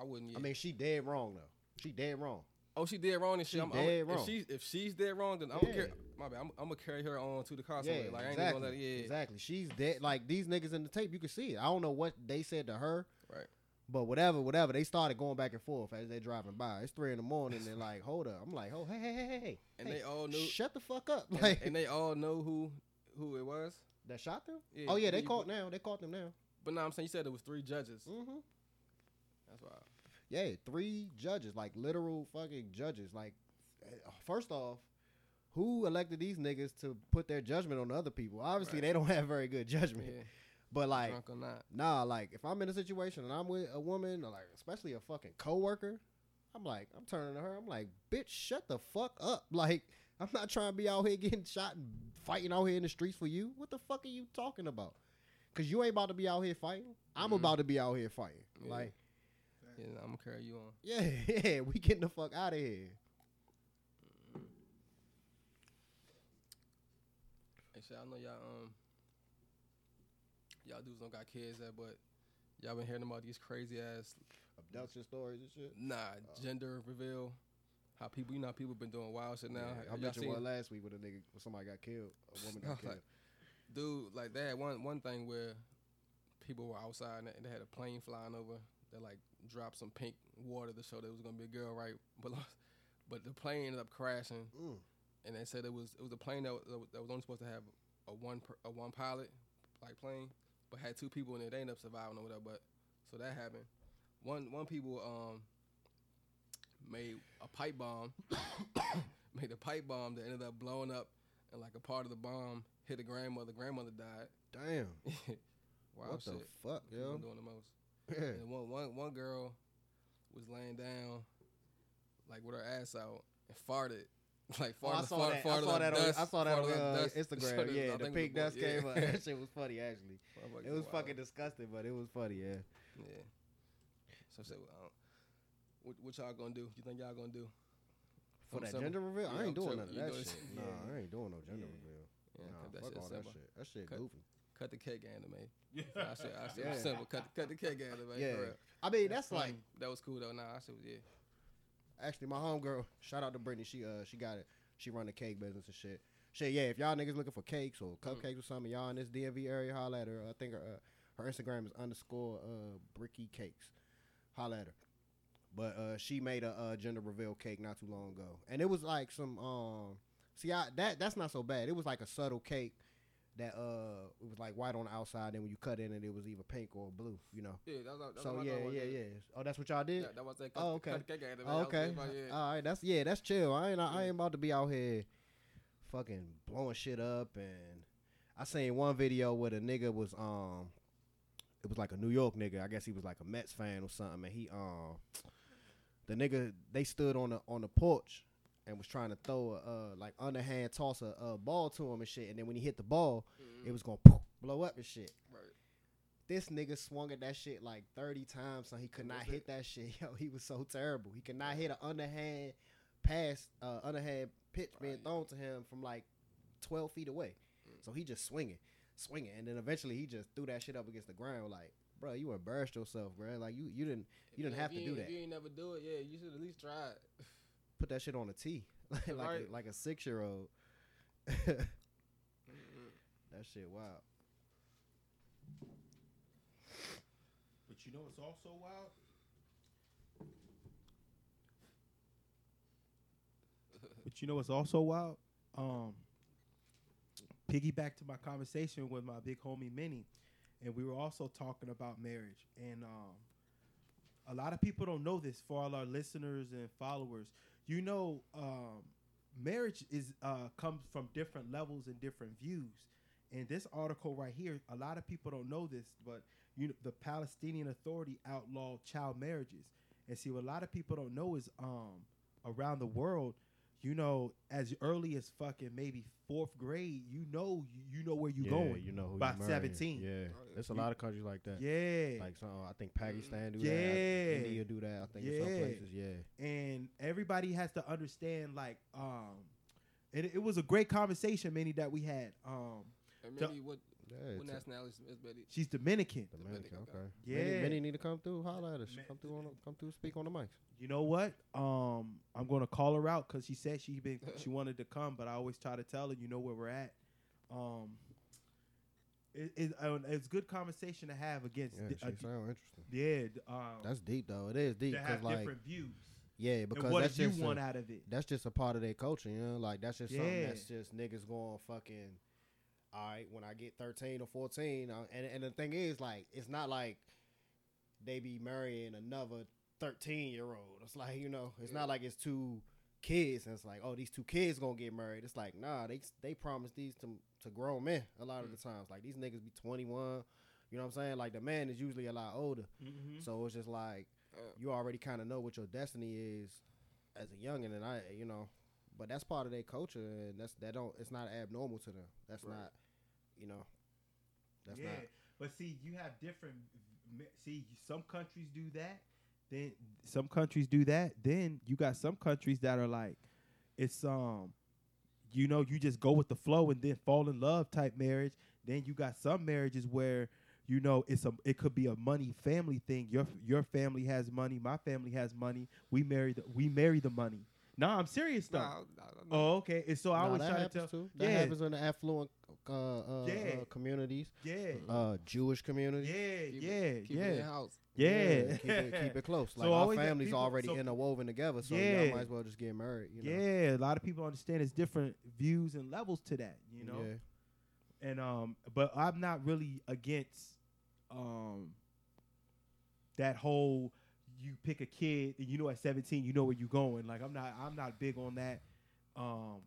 I wouldn't. Yeah. I mean she dead wrong though. She dead wrong. oh, she did wrong and shit. she I'm, dead I'm, wrong. If she if she's dead wrong, then I'm Yeah. gonna carry, my bad. I'm, I'm gonna carry her on to the car. Yeah, somewhere. like I ain't exactly. gonna let it. Yeah, Exactly. She's dead. Like these niggas in the tape, you can see it. I don't know what they said to her, right. but whatever, whatever. They started going back and forth as they driving by. It's three in the morning. and They're like, hold up. I'm like, oh, hey, hey, hey, hey, hey. And hey, they all knew. Shut the fuck up. and, Like and they all know who who it was. That shot them. Yeah, oh yeah, they caught now. They caught them now. But now I'm saying you said it was three judges. Mm-hmm. That's why. Yeah, three judges, like literal fucking judges. Like, eh, first off, who elected these niggas to put their judgment on other people? Obviously, Right. they don't have very good judgment. Yeah, But like, drunk or not. nah, like if I'm in a situation and I'm with a woman, or like especially a fucking coworker, I'm like, I'm turning to her. I'm like, bitch, shut the fuck up. Like, I'm not trying to be out here getting shot and fighting out here in the streets for you. What the fuck are you talking about? Cause you ain't about to be out here fighting. I'm Mhm. about to be out here fighting. Yeah. Like, Yeah, I'm gonna carry you on. yeah, yeah, we getting the fuck out of here. Hey, shit, I know y'all um y'all dudes don't got kids yet, but y'all been hearing about these crazy ass Abduction stories and shit. nah gender reveal. How people, you know, how people been doing wild shit now. Yeah, I mentioned one last week with a nigga, when somebody got killed. A woman got Like, killed. dude, like they had one one thing where people were outside and they- they had a plane flying over that like dropped some pink water to show that it was gonna be a girl, right? But but the plane ended up crashing, Mm. and they said it was it was a plane that was, that was only supposed to have a one per, a one pilot like plane, but had two people in it. They ended up surviving or whatever. But so that happened. One one people um made a pipe bomb, made a pipe bomb that ended up blowing up, and like a part of the bomb hit a grandmother. Grandmother died. Damn. wow, what shit. the fuck, People yo? doing the most. Yeah. And one, one, one girl was laying down, like with her ass out, and farted. Like Oh, farted, I saw farted, that. I farted saw up that. On, dust, I saw that on uh, dust. Instagram. it- Yeah, the pink dust one- came up. yeah. That shit was funny, actually. Motherfuckers It was wild. fucking disgusting, but it was funny. Yeah. Yeah. So I said, well, I don't- what, what y'all gonna do? You think y'all gonna do? For that gender reveal, Yeah, I ain't doing simple. none of that do shit. Yeah. Nah, I ain't doing no gender Yeah. reveal. Yeah, nah, cut that fuck shit all that shit. That shit Cut- goofy. Cut the cake anime. Yeah. I said, I said Yeah. simple. Cut, cut the cake anime. Yeah. for real. I mean, that's like that was cool though. Nah, I said, yeah. actually my homegirl. Shout out to Brittany. She uh she got it. She run the cake business and shit. Shit, yeah. If y'all niggas looking for cakes or cupcakes or something, y'all in this DMV area, holla at her. I think her uh, her Instagram is underscore uh Bricky Cakes. Holla at her. But uh, she made a uh, gender reveal cake not too long ago, and it was like some um. See, I, that that's not so bad. It was like a subtle cake that uh it was like white on the outside, and when you cut in it, it was either pink or blue. You know. Yeah, that was, that So yeah, my yeah, yeah. Oh, that's what y'all did. Yeah, that was that. Cut, Oh, oh, okay. Cut cake anime. Oh, That was okay. yeah. All right, that's yeah, that's chill. I ain't I Yeah. ain't about to be out here fucking blowing shit up and I seen one video where the nigga was um it was like a New York nigga. I guess he was like a Mets fan or something and he um the nigga they stood on the on the porch and was trying to throw a uh, like underhand toss a, ball to him and shit and then when he hit the ball Mhm. it was going to blow up and shit. right. This nigga swung at that shit like 30 times, so he could not hit it- that shit. Yo, he was so terrible. He could not hit an underhand pass, uh, underhand pitch being thrown to him from like 12 feet away. Mm. So he just swinging, swinging, and then eventually he just threw that shit up against the ground. Like, bro, you embarrassed yourself, bro. Like you, you didn't You didn't Yeah, have if to do that. If you ain't never do it, yeah, you should at least try it. put that shit on a tee, like like, Right. a, like a six year old. That shit wild. But you know what's also wild? but you know what's also wild? Um, piggyback to my conversation with my big homie Minnie, and we were also talking about marriage. And um, a lot of people don't know this. For all our listeners and followers, you know, um, marriage is uh, comes from different levels and different views. And this article right here, a lot of people don't know this, but you know, the Palestinian Authority outlawed child marriages. And see, what a lot of people don't know is um, around the world, you know, as early as fucking maybe fourth grade, you know, you, you know where you yeah, going. You know who by you marrying. 17. Yeah, yeah. there's a lot of countries like that. yeah. Like some, I think Pakistan do that. Yeah. India do that. I think in some places. Yeah. and everybody has to understand, like, um, and it, it was a great conversation, Minnie, that we had. Um, And So- maybe what Yeah. what nationality is Betty? she's Dominican. Dominican. Dominican, Okay. Yeah. Many, many need to come through. Holla at us. Ma- Come through on. the- Come through. Speak on the mics. You know what? Um, I'm gonna call her out because she said she been she wanted to come, but I always try to tell her, you know where we're at. Um, it, it, uh, it's good conversation to have against. Yeah, di- she uh, di- sound interesting. yeah, um, That's deep though. It is deep to because have like different views. yeah, because and what that's do you just a- want out of it? that's just a part of their culture, you know. Like that's just something that's just niggas going fucking. All right, when I get thirteen or fourteen, uh, and and the thing is, like, it's not like they be marrying another thirteen year old. It's like you know, it's Yeah. not like it's two kids, and it's like, oh, these two kids gonna get married. It's like, nah, they they promise these to to grown men a lot of the times. Like these niggas be twenty one. You know what I'm saying? Like the man is usually a lot older, Mm-hmm. so it's just like Uh, you already kind of know what your destiny is as a youngin, and I, you know, but that's part of their culture, and that's that don't. It's not abnormal to them. That's Right. not, you know, that's yeah, not. but see, you have different. See, some countries do that. Then some countries do that. Then you got some countries that are like, it's um, you know, you just go with the flow and then fall in love type marriage. Then you got some marriages where you know it's a it could be a money family thing. Your your family has money, my family has money. We marry the we marry the money. Nah, I'm serious though. nah, nah, nah. Oh, okay. And so I Nah, was trying to tell. too. That yeah, happens in the affluent uh, uh, Yeah. uh, communities, yeah, uh, Jewish communities. yeah, Keep yeah, it, keep yeah. it in house. Yeah, keep it, keep it close. So Like our always families people- already so- interwoven together, so Yeah. y'all might as well just get married. You know? Yeah, a lot of people understand there's different views and levels to that, you know. Yeah. And um, but I'm not really against um that whole you pick a kid and you know at 17 you know where you're going. Like I'm not I'm not big on that. Um,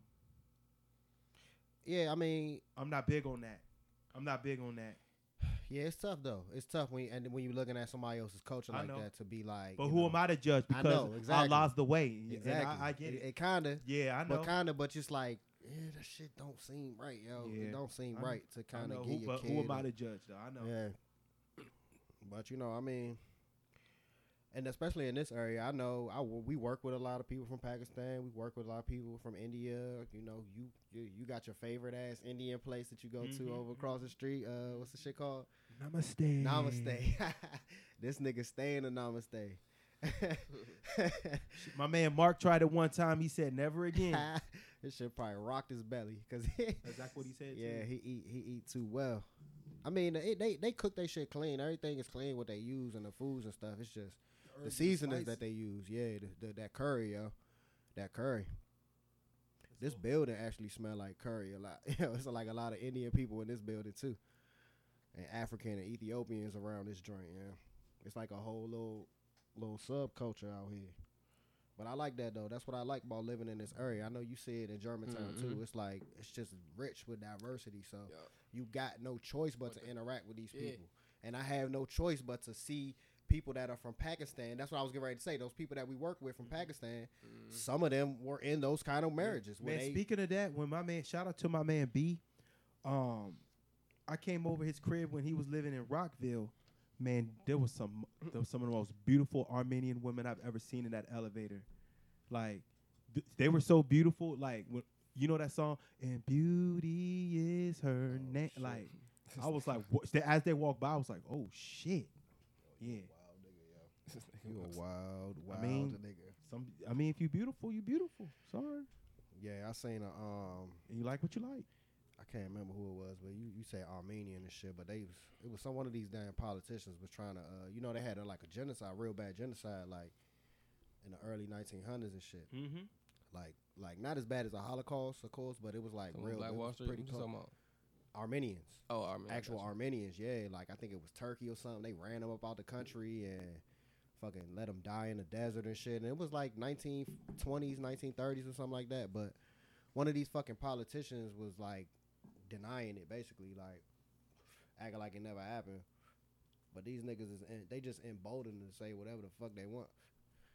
Yeah, I mean, I'm not big on that. I'm not big on that. yeah, it's tough though. It's tough when you, and when you're looking at somebody else's culture like that to be like. But who know, am I to judge? I Because know, exactly. Allah's the way. And Exactly. I, I get it. It, kinda, Yeah, I know. but kinda, but just like, yeah, that shit don't seem right, yo. Yeah. It don't seem I right to kind of who, get your but kid. who am I to judge though? I know. Yeah. But you know, I mean, and especially in this area, I know I w- we work with a lot of people from Pakistan. We work with a lot of people from India. You know, you you, you got your favorite ass Indian place that you go Mhm, to over across the street. Uh, what's the shit called? Namaste. Namaste. this nigga staying in Namaste. My man Mark tried it one time. He said never again. this shit probably rocked his belly because Is that what he said? yeah, too? he eat he eat too well. I mean, it, they they cook their shit clean. Everything is clean what they use and the foods and stuff. It's just the seasonings that they use. Yeah, the, the, that curry, yo, that curry. This building actually smell like curry a lot. You know, it's like a lot of Indian people in this building too, and African and Ethiopians around this joint. Yeah, it's like a whole little little subculture out here. But I like that though. That's what I like about living in this area. I know you see it in Germantown too. Mhm. It's like it's just rich with diversity. So Yeah. you got no choice but But to interact with these yeah. people. And I have no choice but to see people that are from Pakistan. That's what I was getting ready to say. Those people that we work with from Pakistan, Mm. some of them were in those kind of marriages. Man, they, speaking of that, when my man, shout out to my man B, um, I came over his crib when he was living in Rockville. Man, there was some there was some of the most beautiful Armenian women I've ever seen in that elevator. Like, th- they were so beautiful. Like, when you know that song, and beauty is her Oh, name. Like, I was like, what? as they walked by, I was like, oh shit, yeah. You a wild, wild mean- nigga. Some, I mean, if you beautiful, you beautiful. Sorry, Yeah, I seen a um, and you like what you like. I can't remember who it was, but you you say Armenian and shit, but they was it was some one of these damn politicians was trying to uh, you know, they had a, like a genocide, real bad genocide, like in the early 1900s and shit. Mm-hmm. Like like not as bad as a Holocaust, of course, but it was like Some real. Black it Wall was Street. pretty What you close. Armenians. Oh, Armenian. actual Armenians, yeah. Like I think it was Turkey or something. They ran them up out the country and fucking let them die in the desert and shit. And it was like 1920s, 1930s or something like that. But one of these fucking politicians was like denying it, basically, like acting like it never happened. But these niggas is in, they just emboldened to say whatever the fuck they want.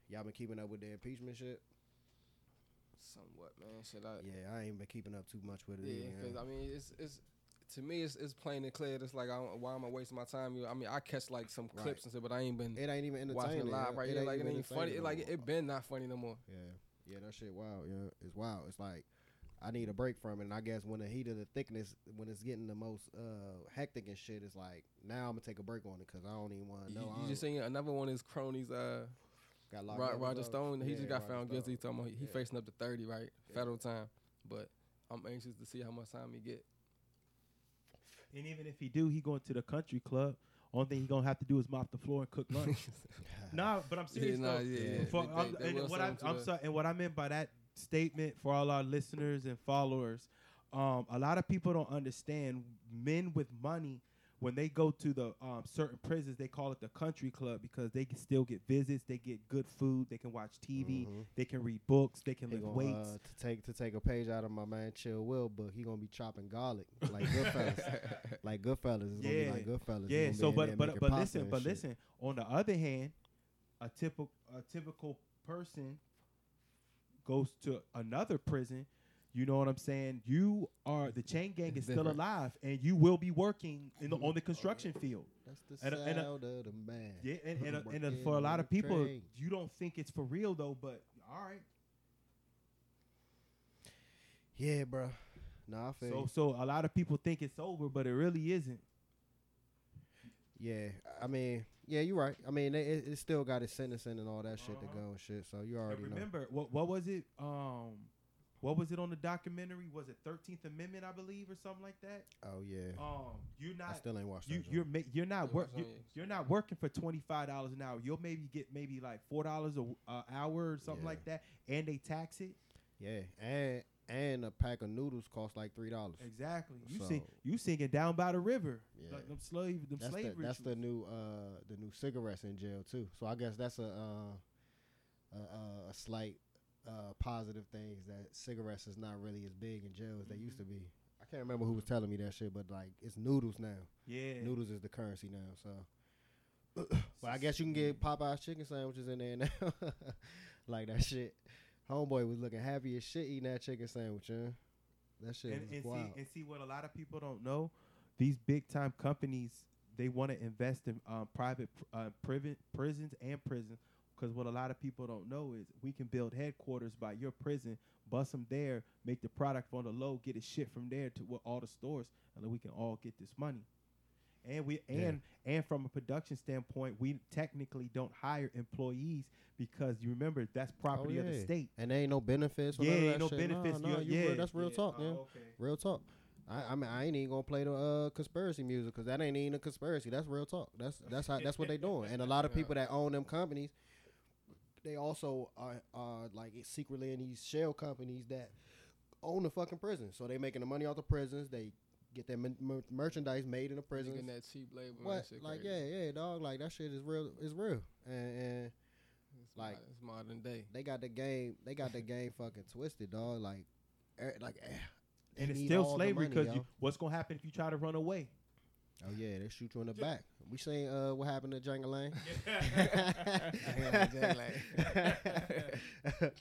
Y'all been keeping up with the impeachment shit? Somewhat, man. Shit, I, Yeah, I ain't been keeping up too much with it. Yeah, because. I mean, it's it's to me, it's, it's plain and clear. It's like, I don't, why am I wasting my time? You, I mean, I catch like some Right. clips and stuff, but I ain't been it ain't even watching entertaining. it live right here. Like it ain't funny. entertaining It, no like it been not funny no more. Yeah, yeah, that shit wild. Yeah, it's wild. It's like I need a break from it. And I guess when the heat of the thickness, when it's getting the most uh, hectic and shit, it's like now I'm gonna take a break on it because I don't even want to You, know. you just seen another one of his cronies, uh, got locked Ro- up or Roger? Stone. He Yeah, just got Roger found guilty. Stone. Talking about he, he Yeah. facing up to thirty, right? Yeah. Federal time. But I'm anxious to see how much time he get. And even if he do, he going to the country club. Only thing he gonna have to do is mop the floor and cook lunch. nah, but I'm serious nah, though. yeah, yeah. yeah. For- They- I'm- they- they and what I, I'm sorry, and what I meant by that statement for all our listeners and followers, um, a lot of people don't understand. Men with money when they go to the um, certain prisons, they call it the country club because they can still get visits, they get good food, they can watch TV, Mhm. they can read books, they can He lift gonna, weights. uh, to take to take a page out of my man Chill Will book. He gonna be chopping garlic like Goodfellas, like Goodfellas. It's gonna be Yeah. like Goodfellas. Yeah. So, but but but listen, but shit. listen. On the other hand, a typical a typical person goes to another prison. You know what I'm saying? You are the chain gang is still alive, and you will be working in the, on the construction field. That's the and a- and a- sound of the man. Yeah, and and, uh, and uh, for a lot of people, train. you don't think it's for real though. But all right, Yeah, bro. Nah, I feel so you. so a lot of people think it's over, but it really isn't. Yeah, I mean, yeah, you're right. I mean, it, it it still got its sentencing and all that shit to Uh-huh. go and shit. So you already know. remember what what was it? Um, what was it on the documentary? Was it Thirteenth Amendment, I believe, or something like that? Oh yeah, Um, you're not. I still ain't watched you that. you're ma- you're not Yeah, work you, on it? you're not working for twenty five dollars an hour. You'll maybe get maybe like four dollars a uh, hour or something Yeah. like that, and they tax it. yeah, and and a pack of noodles costs like three dollars. Exactly. You sing So- you singing down by the river. Yeah. Like them slave them That's slave the, that's the new uh the new cigarettes in jail too. So I guess that's a uh, a, a, a slight uh positive things that cigarettes is not really as big in jail as they used to be. I can't remember who was telling me that shit, but like it's noodles now. yeah. Noodles is the currency now. So, but I guess you can get Popeye's chicken sandwiches in there now, like that shit. Homeboy was looking happy as shit eating that chicken sandwich, huh? That shit and, and wild. see and see what a lot of people don't know these big time companies they want to invest in um, private uh, prisons and prisons because what a lot of people don't know is we can build headquarters by your prison bust them there make the product on the low get it shipped from there to what all the stores and then we can all get this money and we Yeah. and and from a production standpoint we technically don't hire employees because you remember that's property of the Oh, state and there ain't no benefits. Yeah ain't no shit. benefits Nah, nah, you- yeah real- that's real yeah. talk, Oh, yeah. okay. Real talk. I, I mean, I ain't even gonna play the uh, conspiracy music because that ain't even a conspiracy. That's real talk. That's that's how that's what they doing. And a lot of people that own them companies, they also are are like secretly in these shell companies that own the fucking prison. So they making the money off the prisons. They get their mer- mer- merchandise made in the prisons. Getting that cheap labor. What? Like crazy. yeah, yeah, dog. Like that shit is real. Is real. And, and It's like- mod- it's modern day. they got the game. They got the game fucking twisted, dog. Like, er, like. eh, and it's still slavery because yo. what's gonna happen if you try to run away? Oh yeah, they shoot you in the back. We seen uh what happened to Django Lane.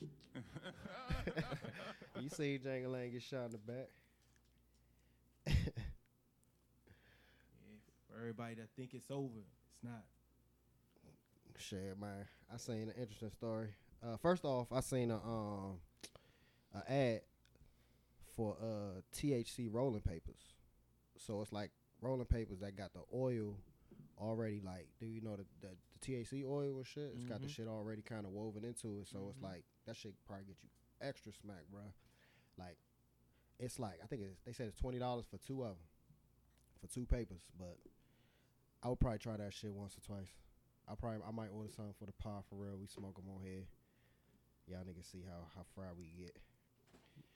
you seen Django Lane get shot in the back. For everybody that think it's over, it's not. Shit, man. I seen an interesting story. Uh, first off, I seen a um a ad for uh THC rolling papers. So it's like rolling papers that got the oil already like do you know the, the, the THC oil and shit? It's got the Mhm. shit already kind of woven into it. So it's Mhm. like that shit probably get you extra smack, bro. Like it's like I think it's, they said it's twenty dollars for two of them, for two papers. But I would probably try that shit once or twice. I probably I might order something for the pod for real. We smoke them on here. Y'all niggas see how how fried we get.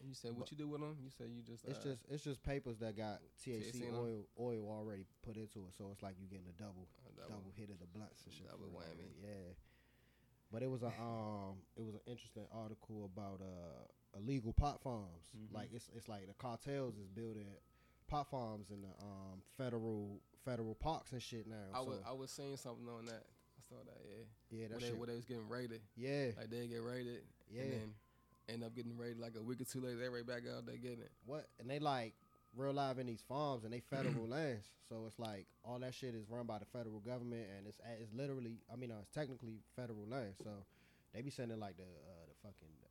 You said what you do with them? You said you just. It's uh, just it's just papers that got THC THC oil oil already put into it, so it's like you getting a double a double, double. hit of the blunts and shit. double whammy. Yeah. But it was a um it was an interesting article about uh illegal pot farms. Mhm. Like it's it's like the cartels is building pot farms in the um federal federal parks and shit now. I so, was I was seeing something on that. I saw that. Yeah. yeah, Where that they, where they was getting raided. yeah, Like they get raided. yeah. And then end up getting raided like a week or two later. They right back out there getting it. What? And they like real live in these farms and they federal lands. So it's like all that shit is run by the federal government and it's it's literally I mean uh, it's technically federal land. So they be sending like the uh, the fucking uh,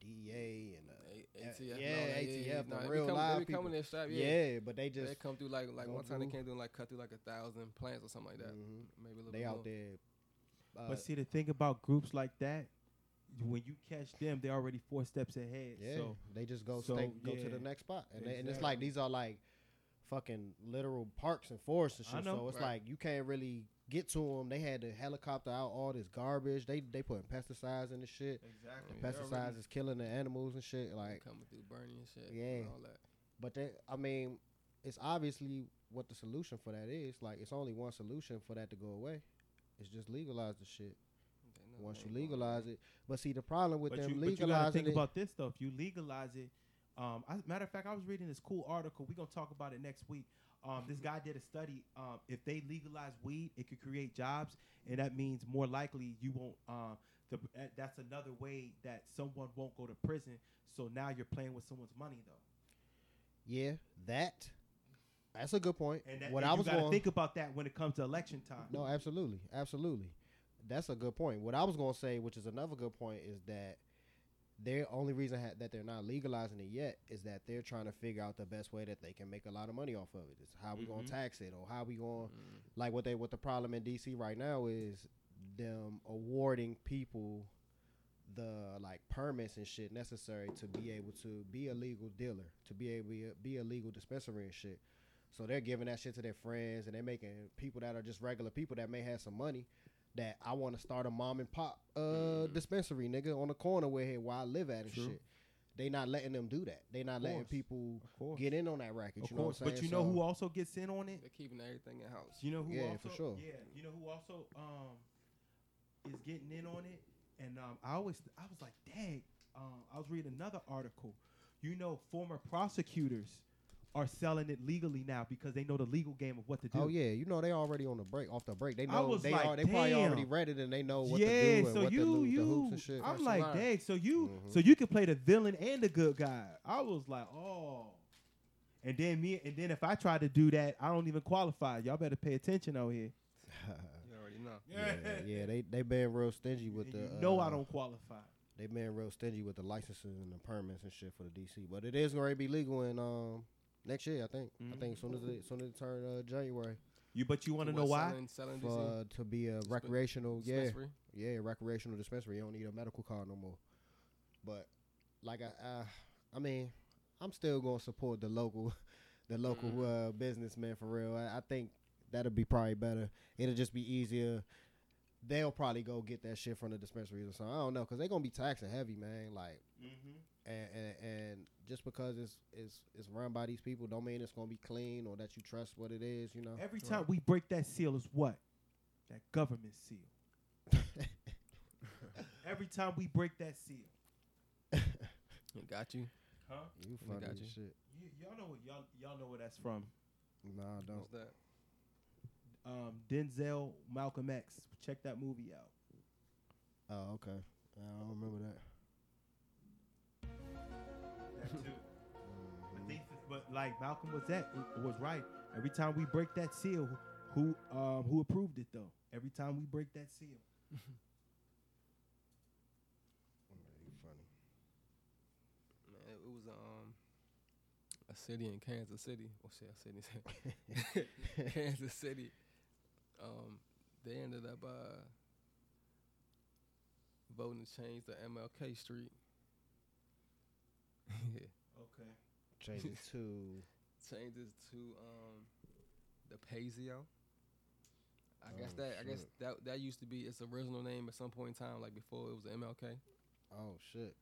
DEA and the A- Yeah, ATF. yeah, all that. ATF, the nah, they be real come- live They coming people. in shop. yeah. Yeah. but they just They come through like like one time they came through like cut through like a thousand plants or something like that. mhm, Maybe a little they bit out more. there. Uh, but see, the thing about groups like that, when you catch them, they're already four steps ahead. yeah, So they just go so, stay, go to the next spot, and, they, and it's like these are like fucking literal parks and forests and I shit. know. So it's Right. like you can't really get to them. They had to helicopter out all this garbage. They they putting pesticides in the shit. exactly. Yeah, Pesticides is killing the animals and shit. Like, coming through burning and shit. Yeah. And all that. but they, I mean, it's obviously what the solution for that is. Like it's only one solution for that to go away. It's just legalize the shit. They know Once you legalize it, but see the problem with But them you, but you gotta think it. about this though. If you legalize it, um, I, matter of fact, I was reading this cool article. We're gonna talk about it next week. Um, this guy did a study. Um, if they legalize weed, it could create jobs, and that means more likely you won't. Um, the, uh, that's another way that someone won't go to prison. So now you're playing with someone's money though. yeah, that. That's a good point. And that, what and I you was gotta think about that when it comes to election time. No, absolutely, absolutely. That's a good point. What I was gonna say, which is another good point, is that their only reason ha- that they're not legalizing it yet is that they're trying to figure out the best way that they can make a lot of money off of it. Is how we Mhm. gonna tax it or how we gonna Mm. like what they what the problem in DC right now is them awarding people the like permits and shit necessary to be able to be a legal dealer, to be able to be a legal dispensary and shit. So they're giving that shit to their friends and they're making people that are just regular people that may have some money that I want to start a mom and pop uh Mm. dispensary nigga on the corner where here where I live at and True. shit. They not letting them do that. They not letting people get in on that racket. of you know course. what I'm saying? But you know who also gets in on it? They're keeping everything in house. You know who Yeah, also for sure. Yeah, you know who also um is getting in on it, and um I always I was like, dang. Um, I was reading another article. You know, former prosecutors are selling it legally now because they know the legal game of what to do. Oh yeah, you know they already on the break, off the break. They I know was they like, are. They probably already read it and they know what yeah. to do and so what you the, lo- the you, hoops and shit. I'm First like, line. dang. So you Mhm. so you can play the villain and the good guy. I was like, oh. And then me, and then if I try to do that, I don't even qualify. Y'all better pay attention out here. You already know. yeah, yeah, they they been real stingy with And the. you know I uh, don't qualify. They been real stingy with the licenses and the permits and shit for the DC, but it is going to be legal in um next year. I think. I think as soon as it soon as it turn uh, January You, but you want to know why? Selling, selling for uh, to be a recreational. Yeah, dispensary? yeah, recreational dispensary. You don't need a medical card no more. But like I, uh, I mean, I'm still gonna support the local, the local Mhm. uh, businessman for real. I, I think that'll be probably better. It'll just be easier. They'll probably go get that shit from the dispensaries or something. I don't know because they're gonna be taxing heavy, man. Like, Mm-hmm. And, and and just because it's it's it's run by these people, don't mean it's gonna be clean or that you trust what it is. You know. Every time we break that seal is what? That government seal. Every time we break that seal. Got you. Huh? you I funny got you. shit. You, y'all know what y'all y'all know where that's from. Nah, I don't. What's that? Um, Denzel Malcolm X. Check that movie out. Oh, okay. I don't remember that. That But, like Malcolm was that was right. Every time we break that seal, who um who approved it though? Every time we break that seal. Funny. Man, it, it was um a city in Kansas City. Well, shit, a city, Kansas City. Um, they ended up uh voting to change the MLK Street. yeah, Okay. Change it to. change it to um the Paseo. I guess Oh, that I guess that that used to be its original name at some point in time, like before it was MLK. Oh shit.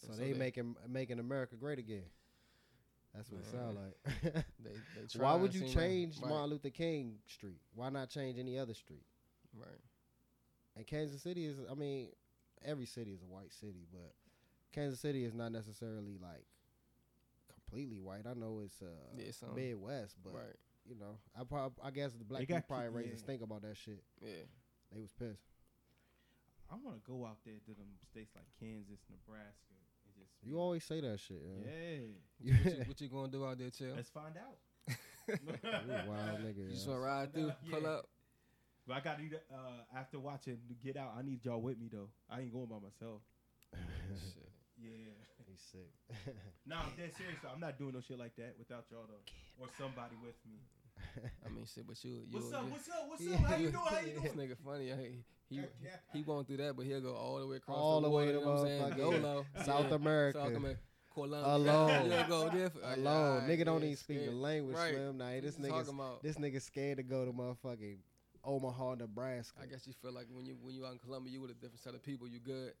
So, so they, they- making making America great again. That's what it sounds like. They they Why would you change right, Martin Luther King Street? Why not change any other street? Right. And Kansas City is, I mean, every city is a white city, but Kansas City is not necessarily like completely white. I know it's uh Yeah, it's, um, Midwest, but right. you know, I prob- I guess the black people got probably ki- raised a yeah. stink about that shit. Yeah. They was pissed. I want to go out there to them states like Kansas, Nebraska, and just You always say that shit. yeah. Yeah. What you, what you gonna do out there, chill? Let's find out. You wild nigga. You just wanna ride through, Yeah. pull up. But I got to uh after watching Get Out, I need y'all with me though. I ain't going by myself. Shit. Yeah. He's sick. No, I'm dead serious. though. I'm not doing no shit like that without y'all though, or somebody with me. I mean, shit, but you, you, What's up? What's up? What's up? How you doing? How you this nigga funny. He he, he won't do that, but he'll go all the way across All the, the way water, to you know what I'm saying? Go low. South Yeah. America. South America. Colombia. Alone. He'll go there. for- Alone. yeah, nigga don't yeah, even speak the language, Right. Slim. Nah, this you nigga's talking about? this nigga scared to go to motherfucking Omaha, Nebraska. I guess you feel like when you when you out in Colombia, you with a different set of people. You good?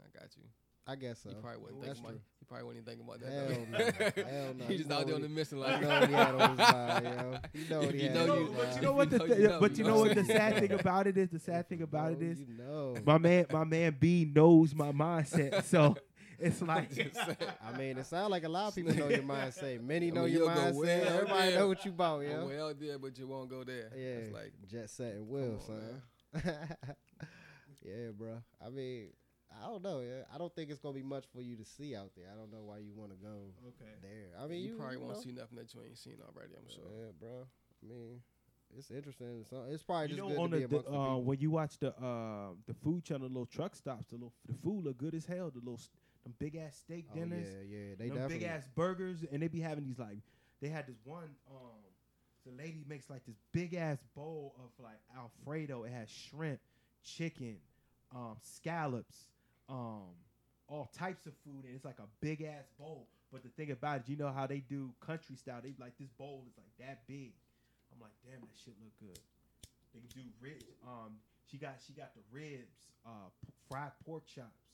I got you. I guess so. He probably wasn't That's thinking about. true. He probably wasn't even thinking about that. Hell though. no. Hell no. He You just know out there on the he- mission You like. know what he had on his mind, yo. You know what he You had know you- but you know what the You know thi- you know, but you you know. know what the sad thing about it is the sad thing about it is. You know. my man my man B knows my mindset so it's like I mean, it sounds like a lot of people know your mindset. Many I know mean, your you'll mindset. way Everybody there. know what you about, Yeah. yo. Well there, but you won't go there. Yeah, It's like jet set and will, on, son. yeah, bro. I mean, I don't know. Yeah. I don't think it's gonna be much for you to see out there. I don't know why you want to go okay there. I mean, you, you, probably you won't see nothing that you ain't seen already. I'm sure. Yeah, bro. I mean, it's interesting. So it's probably you just know good on to the, be amongst the the uh, people. when you watch the uh, the food channel the little truck stops the little the food look good as hell the little s- them big ass steak dinners, Oh, dinners yeah, yeah. They them definitely. big ass burgers, and they be having these like they had this one. Um, the lady makes like this big ass bowl of like Alfredo. It has shrimp, chicken, um, scallops, um, all types of food, and it's like a big ass bowl. But the thing about it, you know how they do country style. They like this bowl is like that big. I'm like, damn, that shit look good. They do ribs. Um, she got she got the ribs, uh, p- fried pork chops.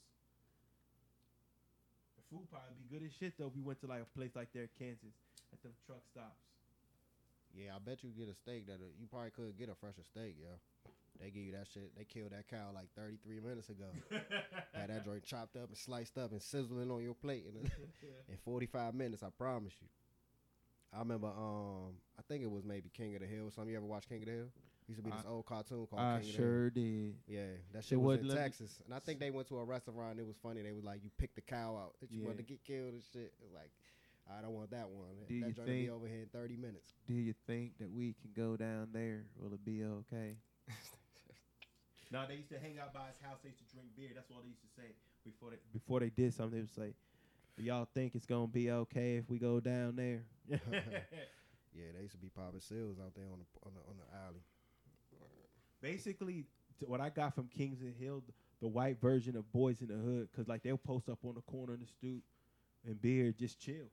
The food probably be good as shit though. If We went to like a place like there, in Kansas, at them truck stops. Yeah, I bet you get a steak that you probably could get a fresher steak, yo. They give you that shit. They killed that cow like 33 minutes ago. Had that joint chopped up and sliced up and sizzling on your plate in, in 45 minutes. I promise you. I remember, um, I think it was maybe King of the Hill. Some of you ever watch King of the Hill? Used to be this I- old cartoon called I King of the Hill. sure did. Yeah, that shit was wasn't in me- Texas, and I think they went to a restaurant. and It was funny. They was like, "You pick the cow out that you Yeah. want to get killed and shit." Like, I don't want that one. Do that joint will be over here in thirty minutes. Do you think that we can go down there? Will it be okay? no, they used to hang out by his house. They used to drink beer. That's what they used to say before they before they did something. They would say, "Do y'all think it's gonna be okay if we go down there?" Yeah, they used to be popping seals out there on the on the, on the alley. Basically, t- what I got from Kings and Hill, th- the white version of Boys in the Hood, because like they'll post up on the corner in the stoop and beer, just chill.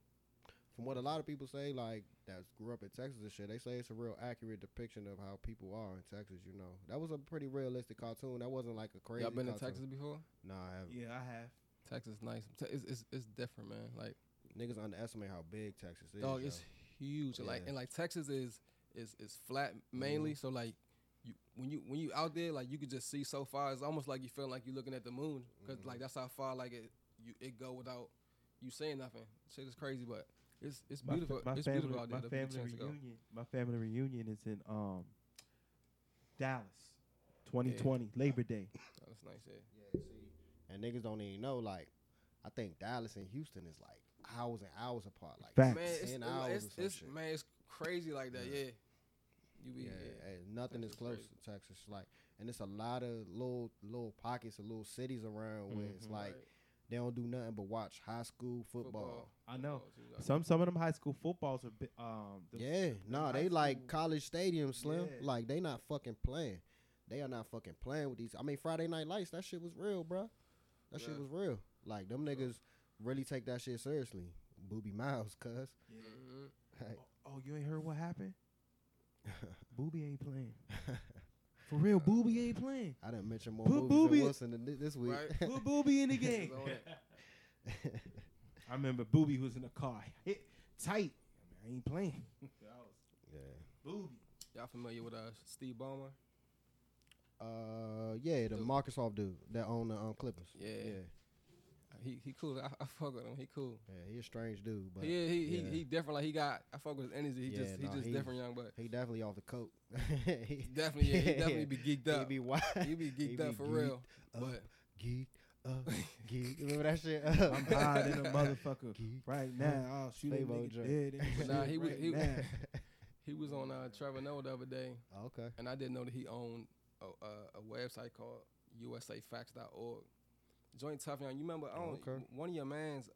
From what a lot of people say, like that grew up in Texas and shit, they say it's a real accurate depiction of how people are in Texas. You know, that was a pretty realistic cartoon. That wasn't like a crazy. Y'all been to. Texas before? Nah, I haven't. Yeah, I have. Texas is nice. It's, it's it's different, man. Like Niggas underestimate how big Texas is. dog, yo. it's huge. And Like Yeah. and like Texas is is is flat mainly. Mm-hmm. So like you when you when you out there, like you could just see so far. It's almost like you feel like you're looking at the moon because like mm-hmm. that's how far like it you it go without you saying nothing. Shit is crazy, but it's it's My fa- beautiful. My, it's family, beautiful out there. my to get a family chance to reunion. My family reunion is in um Dallas, 2020 Labor Day. Oh, that's nice. Yeah. Yeah, see, and niggas don't even know. Like, I think Dallas and Houston is like hours and hours apart. Like, Facts. Man, it's, ten hours it's, it's man, it's crazy like that. Yeah. Yeah. You be yeah, yeah. and nothing is close crazy. to Texas. Like, and it's a lot of little little pockets of little cities around where it's Mhm. like Right. They don't do nothing but watch high school football. I know. Football, too, like- Some some of them high school footballs are bi- um the- Yeah, nah, high they like college stadiums, Slim. Yeah. Like they not fucking playing. They are not fucking playing with these. I mean, Friday Night Lights, that shit was real, bruh. That shit was real. Like them niggas really take that shit seriously. Boobie Miles, cuz. Mhm. Like, Oh, you ain't heard what happened? Boobie ain't playing. For real, Boobie ain't playing. I didn't mention more Put Boobie- than Wilson than this week. Right. Put Boobie in the game. It's on it. I remember Boobie was in the car, hit tight. I ain't playing. Yeah. Boobie. Y'all familiar with uh Steve Ballmer? Uh, yeah, the Dude. Microsoft dude that own the um, Clippers. Yeah. yeah, He he cool. I, I fuck with him. He cool. yeah. He a strange dude, but yeah, he, yeah. he he different. Like he got. I fuck with his energy. He Yeah, just he just he- different young, but he definitely off the coat. he definitely yeah, he definitely be geeked he up. be wild. He be geeked be up for geeked real. up, But geeked up, geeked. Remember that shit? I'm high than a motherfucker Geek right now. I'll shoot a Favo nigga dead. But nah, shit he was- right he- now. he was on uh, Trevor Noah the other day, okay. and I didn't know that he owned a, a, a website called USAFacts.org. Joint tough young. You remember? I don't, Okay. One of your mans.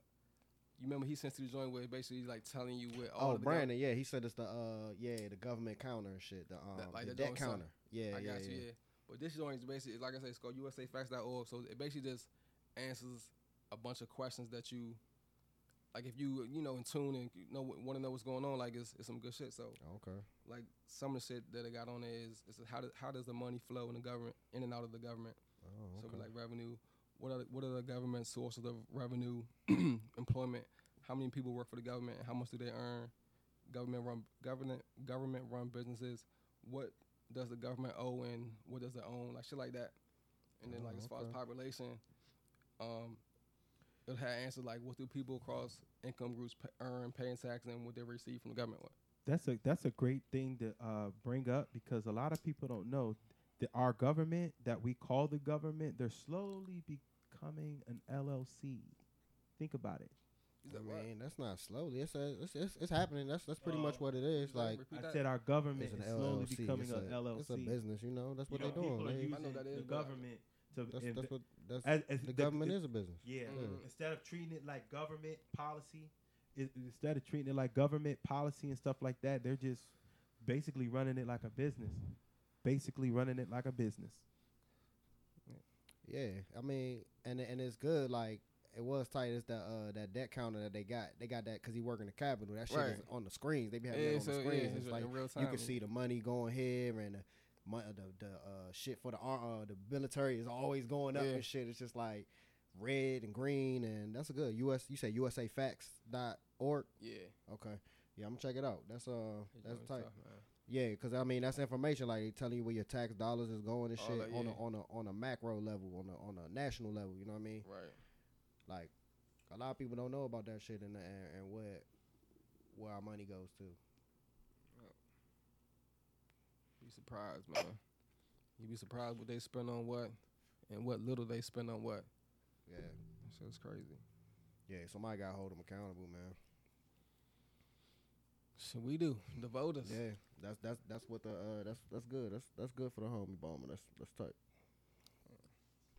You remember he sent to the joint where basically he's like telling you where all Oh, Brandon, yeah, he said it's the uh, yeah, the government counter and shit, the um, like the debt counter. Yeah, I yeah, got yeah. you, yeah. But this joint is basically, like I said, it's called USAFacts.org. So it basically just answers a bunch of questions that you, like if you, you know, in tune and you know want to know what's going on, like it's, it's some good shit. So Okay. like some of the shit that I got on there is, is how does how does the money flow in the government, in and out of the government? Oh, So like revenue, what are the, what are the government sources of revenue, employment? How many people work for the government? How much do they earn? Government run government government run businesses. What does the government owe and what does it own? Like shit like that. And then like Oh, as far as population, um, it had answered like what do people across income groups pa earn, paying taxes, and what they receive from the government. What? That's a that's a great thing to uh, bring up because a lot of people don't know that our government that we call the government, they're slowly becoming an LLC. Think about it. Is I that right? mean, that's not slowly. It's, a, it's it's it's happening. That's that's pretty Oh. much what it is. Is Like I that? said our government is an slowly LLC. becoming it's an a, LLC. It's a business. You know, that's what You know, they're doing. are They- using I know that the is, but I- government to that's inve- that's what that's as, as the government is a business. Yeah. Mhm. Instead of treating it like government policy, i instead of treating it like government policy and stuff like that, they're just basically running it like a business. Basically running it like a business. Yeah, I mean, and and it's good. Like it was tight. It's the uh, that debt counter that they got. They got that because he work in the capital. That shit is on the screens. They be having Yeah, that on so, the yeah, screens. it's it's like real you can see the money going here and the mon- the, the uh, shit for the uh, the military is always going up Yeah. and shit. It's just like red and green and that's a good US. You say USAFacts.org. Yeah. Okay, yeah, I'm gonna check it out. That's uh that's tight. tough. Yeah, because I mean that's information like they telling you where your tax dollars is going and shit that, on yeah. a on a on a macro level, on a on a national level. You know what I mean? Right. Like a lot of people don't know about that shit and and, and where where our money goes to. Be surprised, man. You'd be surprised what they spend on what, and what little they spend on what. Yeah, That shit's crazy. yeah. Somebody got to hold them accountable, man. Shit, we do. The voters. Yeah, that's that's that's what the uh that's that's good. That's that's good for the homie Ballmer. That's that's tight.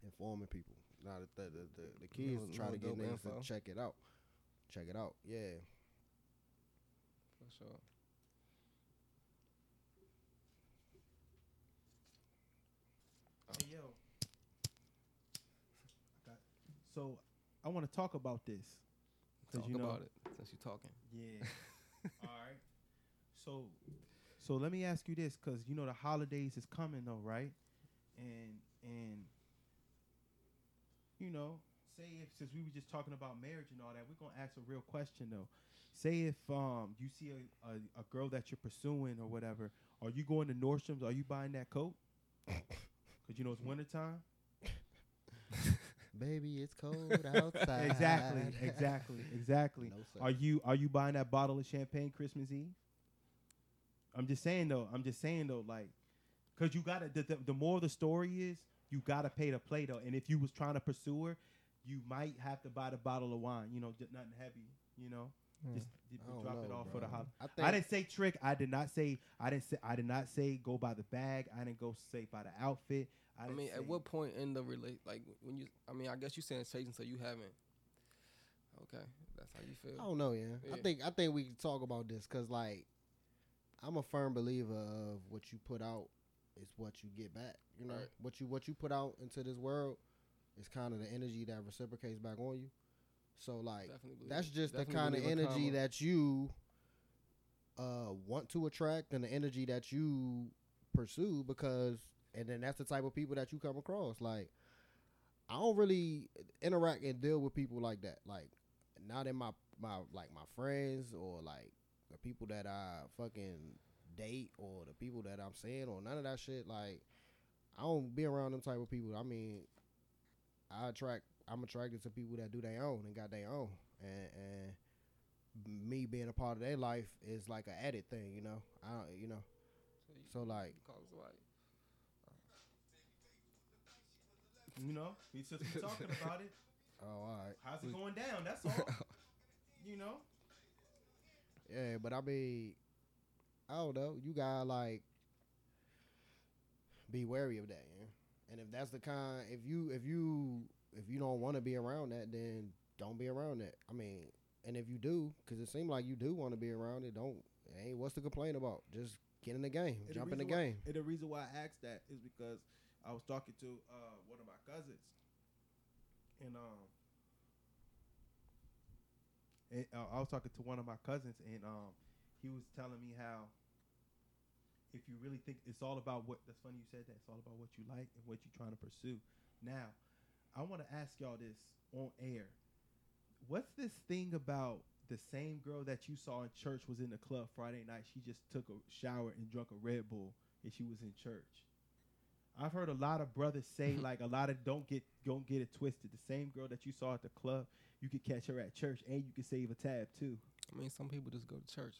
Informing people. Now the the the, the, the kids No- try no to get dope niggas info. to check it out. Check it out. Yeah. For sure. Hey, yo. So I want to talk about this. 'Cause Talk you know- about it since you're talking. Yeah. All right. So, so let me ask you this, because you know the holidays is coming though, right? And and you know, say if since we were just talking about marriage and all that, we're gonna ask a real question though. Say if um you see a, a, a girl that you're pursuing or whatever, are you going to Nordstrom's? Are you buying that coat? Cause you know it's wintertime. Baby, it's cold outside. exactly, exactly, exactly. No. Are you are you buying that bottle of champagne Christmas Eve? I'm just saying though. I'm just saying though, like, cause you gotta. The, the, the more the story is, you gotta pay to play though. And if you was trying to pursue her, you might have to buy the bottle of wine. You know, just nothing heavy. You know, hmm. just d- I don't drop it know, off for the bro. holiday. I I didn't say trick. I did not say. I didn't say. I did not say go by the bag. I didn't go say by the outfit. I, I mean, at what point in the relate, like when you, I mean, I guess you saying chasing, so you haven't. Okay, that's how you feel. I don't know, yeah. I think I think we can talk about this because like I'm a firm believer of what you put out is what you get back. You know, Right. what you what you put out into this world is kind of the energy that reciprocates back on you. So like that's just the kind of energy that you uh want to attract and the energy that you pursue because and then that's the type of people that you come across. Like I don't really interact and deal with people like that. Like not in my my like my friends or like the people that I fucking date or the people that I'm seeing or none of that shit. Like I don't be around them type of people. I mean I attract I'm attracted to people that do their own and got their own. And and me being a part of their life is like an added thing, you know. I don't, you know. you- So like, you call us white. You know, we just we talking about it. oh, all right, How's it going down? That's all. you know. yeah, but I mean, I don't know. You gotta like be wary of that, yeah. And if that's the kind, if you if you if you don't want to be around that, then don't be around that. I mean, and if you do, because it seems like you do want to be around it, don't. Hey, what's to complain about? Just get in the game, And jump in the why- game. and the reason why I asked that is because I was talking to uh, one of my cousins, and um, and, uh, I was talking to one of my cousins, and um, he was telling me how if you really think it's all about what that's funny you said that it's all about what you like and what you're trying to pursue. Now, I want to ask y'all this on air. What's this thing about the same girl that you saw in church was in the club Friday night? She just took a shower and drunk a Red Bull, and she was in church. I've heard a lot of brothers say like a lot of don't get don't get it twisted. The same girl that you saw at the club, you could catch her at church, and you could save a tab too. I mean, some people just go to church.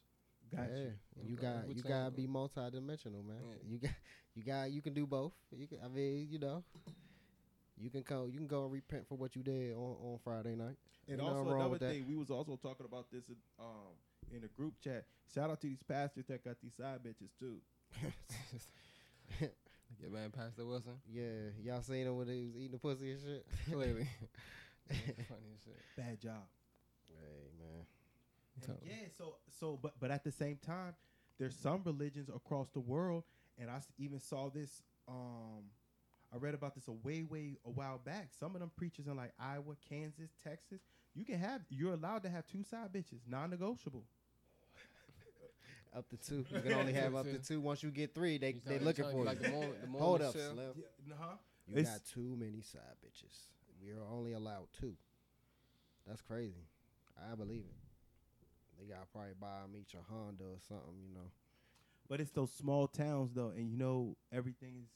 Got yeah, you. you Okay, got which you gotta be multi-dimensional, man. Yeah. You got you got you can do both. You can, I mean, you know, you can go you can go and repent for what you did on, on Friday night. And Ain't nothing also another with that. thing, we was also talking about this in, um in the group chat. Shout out to these pastors that got these side bitches too. Get man, Pastor Wilson. Yeah, y'all seen him when he was eating the pussy and shit. Clearly, funny shit. Bad job. hey man, Totally. yeah, so so but but at the same time, there's some religions across the world, and I even saw this. Um, I read about this a way way a while back. Some of them preachers in like Iowa, Kansas, Texas, you can have you're allowed to have two side bitches, non-negotiable. Up to two. You can only have up to two. Once you get three, they You they looking for you. Like the more, the more Hold up, chill- Slim. Yeah, huh? You It's- got too many side bitches. We are only allowed two. That's crazy. I believe it. They got to probably buy them each a Honda or something, you know. But it's those small towns though, and you know everything is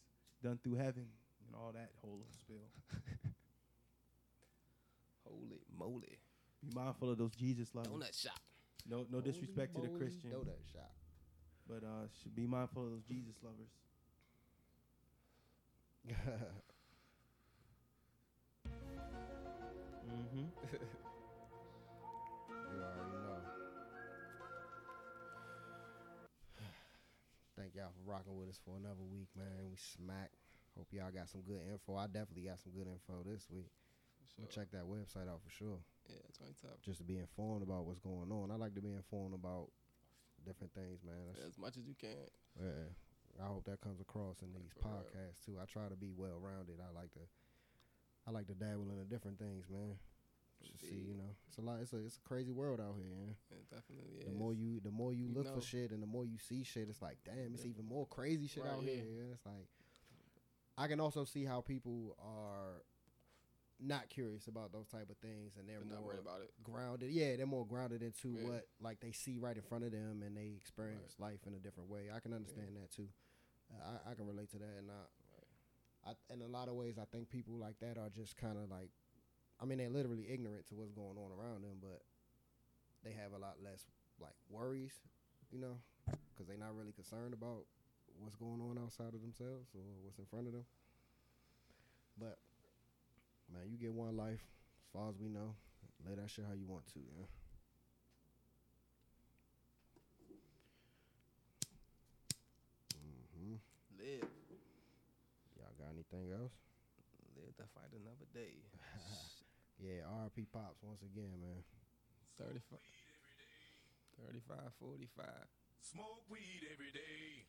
done through heaven and all that whole little spill. Holy moly! Be mindful of those Jesus lovers. Donut shop. No, no disrespect to the Christian, moly, Donut shop. but uh, should be mindful of those Jesus lovers. Mm-hmm. You already know. Thank y'all for rocking with us for another week, man. We smack. Hope y'all got some good info. I definitely got some good info this week. Sure. Check that website out for sure. Yeah, it's tough. Just to be informed about what's going on. I like to be informed about different things, man. That's, As much as you can. yeah. I hope that comes across in these For real. podcasts too. I try to be well rounded. I like to I like to dabble into different things, man. Just see, you know, it's a lot. It's a it's a crazy world out here. Yeah. It definitely The is. more you the more you You look know. for shit and the more you see shit, it's like, damn, it's even more crazy shit Right, out yeah. here. Yeah. It's like I can also see how people are not curious about those type of things and they're They're not more worried about it. grounded. Yeah, they're more grounded into Yeah. what like they see right in front of them and they experience life in a different way. I can understand that too. Uh, I, I can relate to that, and I, I, in a lot of ways, I think people like that are just kind of like, I mean, they're literally ignorant to what's going on around them, but they have a lot less like worries, you know, because they're not really concerned about what's going on outside of themselves or what's in front of them. But man, you get one life, as far as we know. Lay that shit how you want to, yeah. hmm Live. Y'all got anything else? Live to fight another day. Yeah, RP Pops once again, man. 35, 35, 45. Smoke weed every day.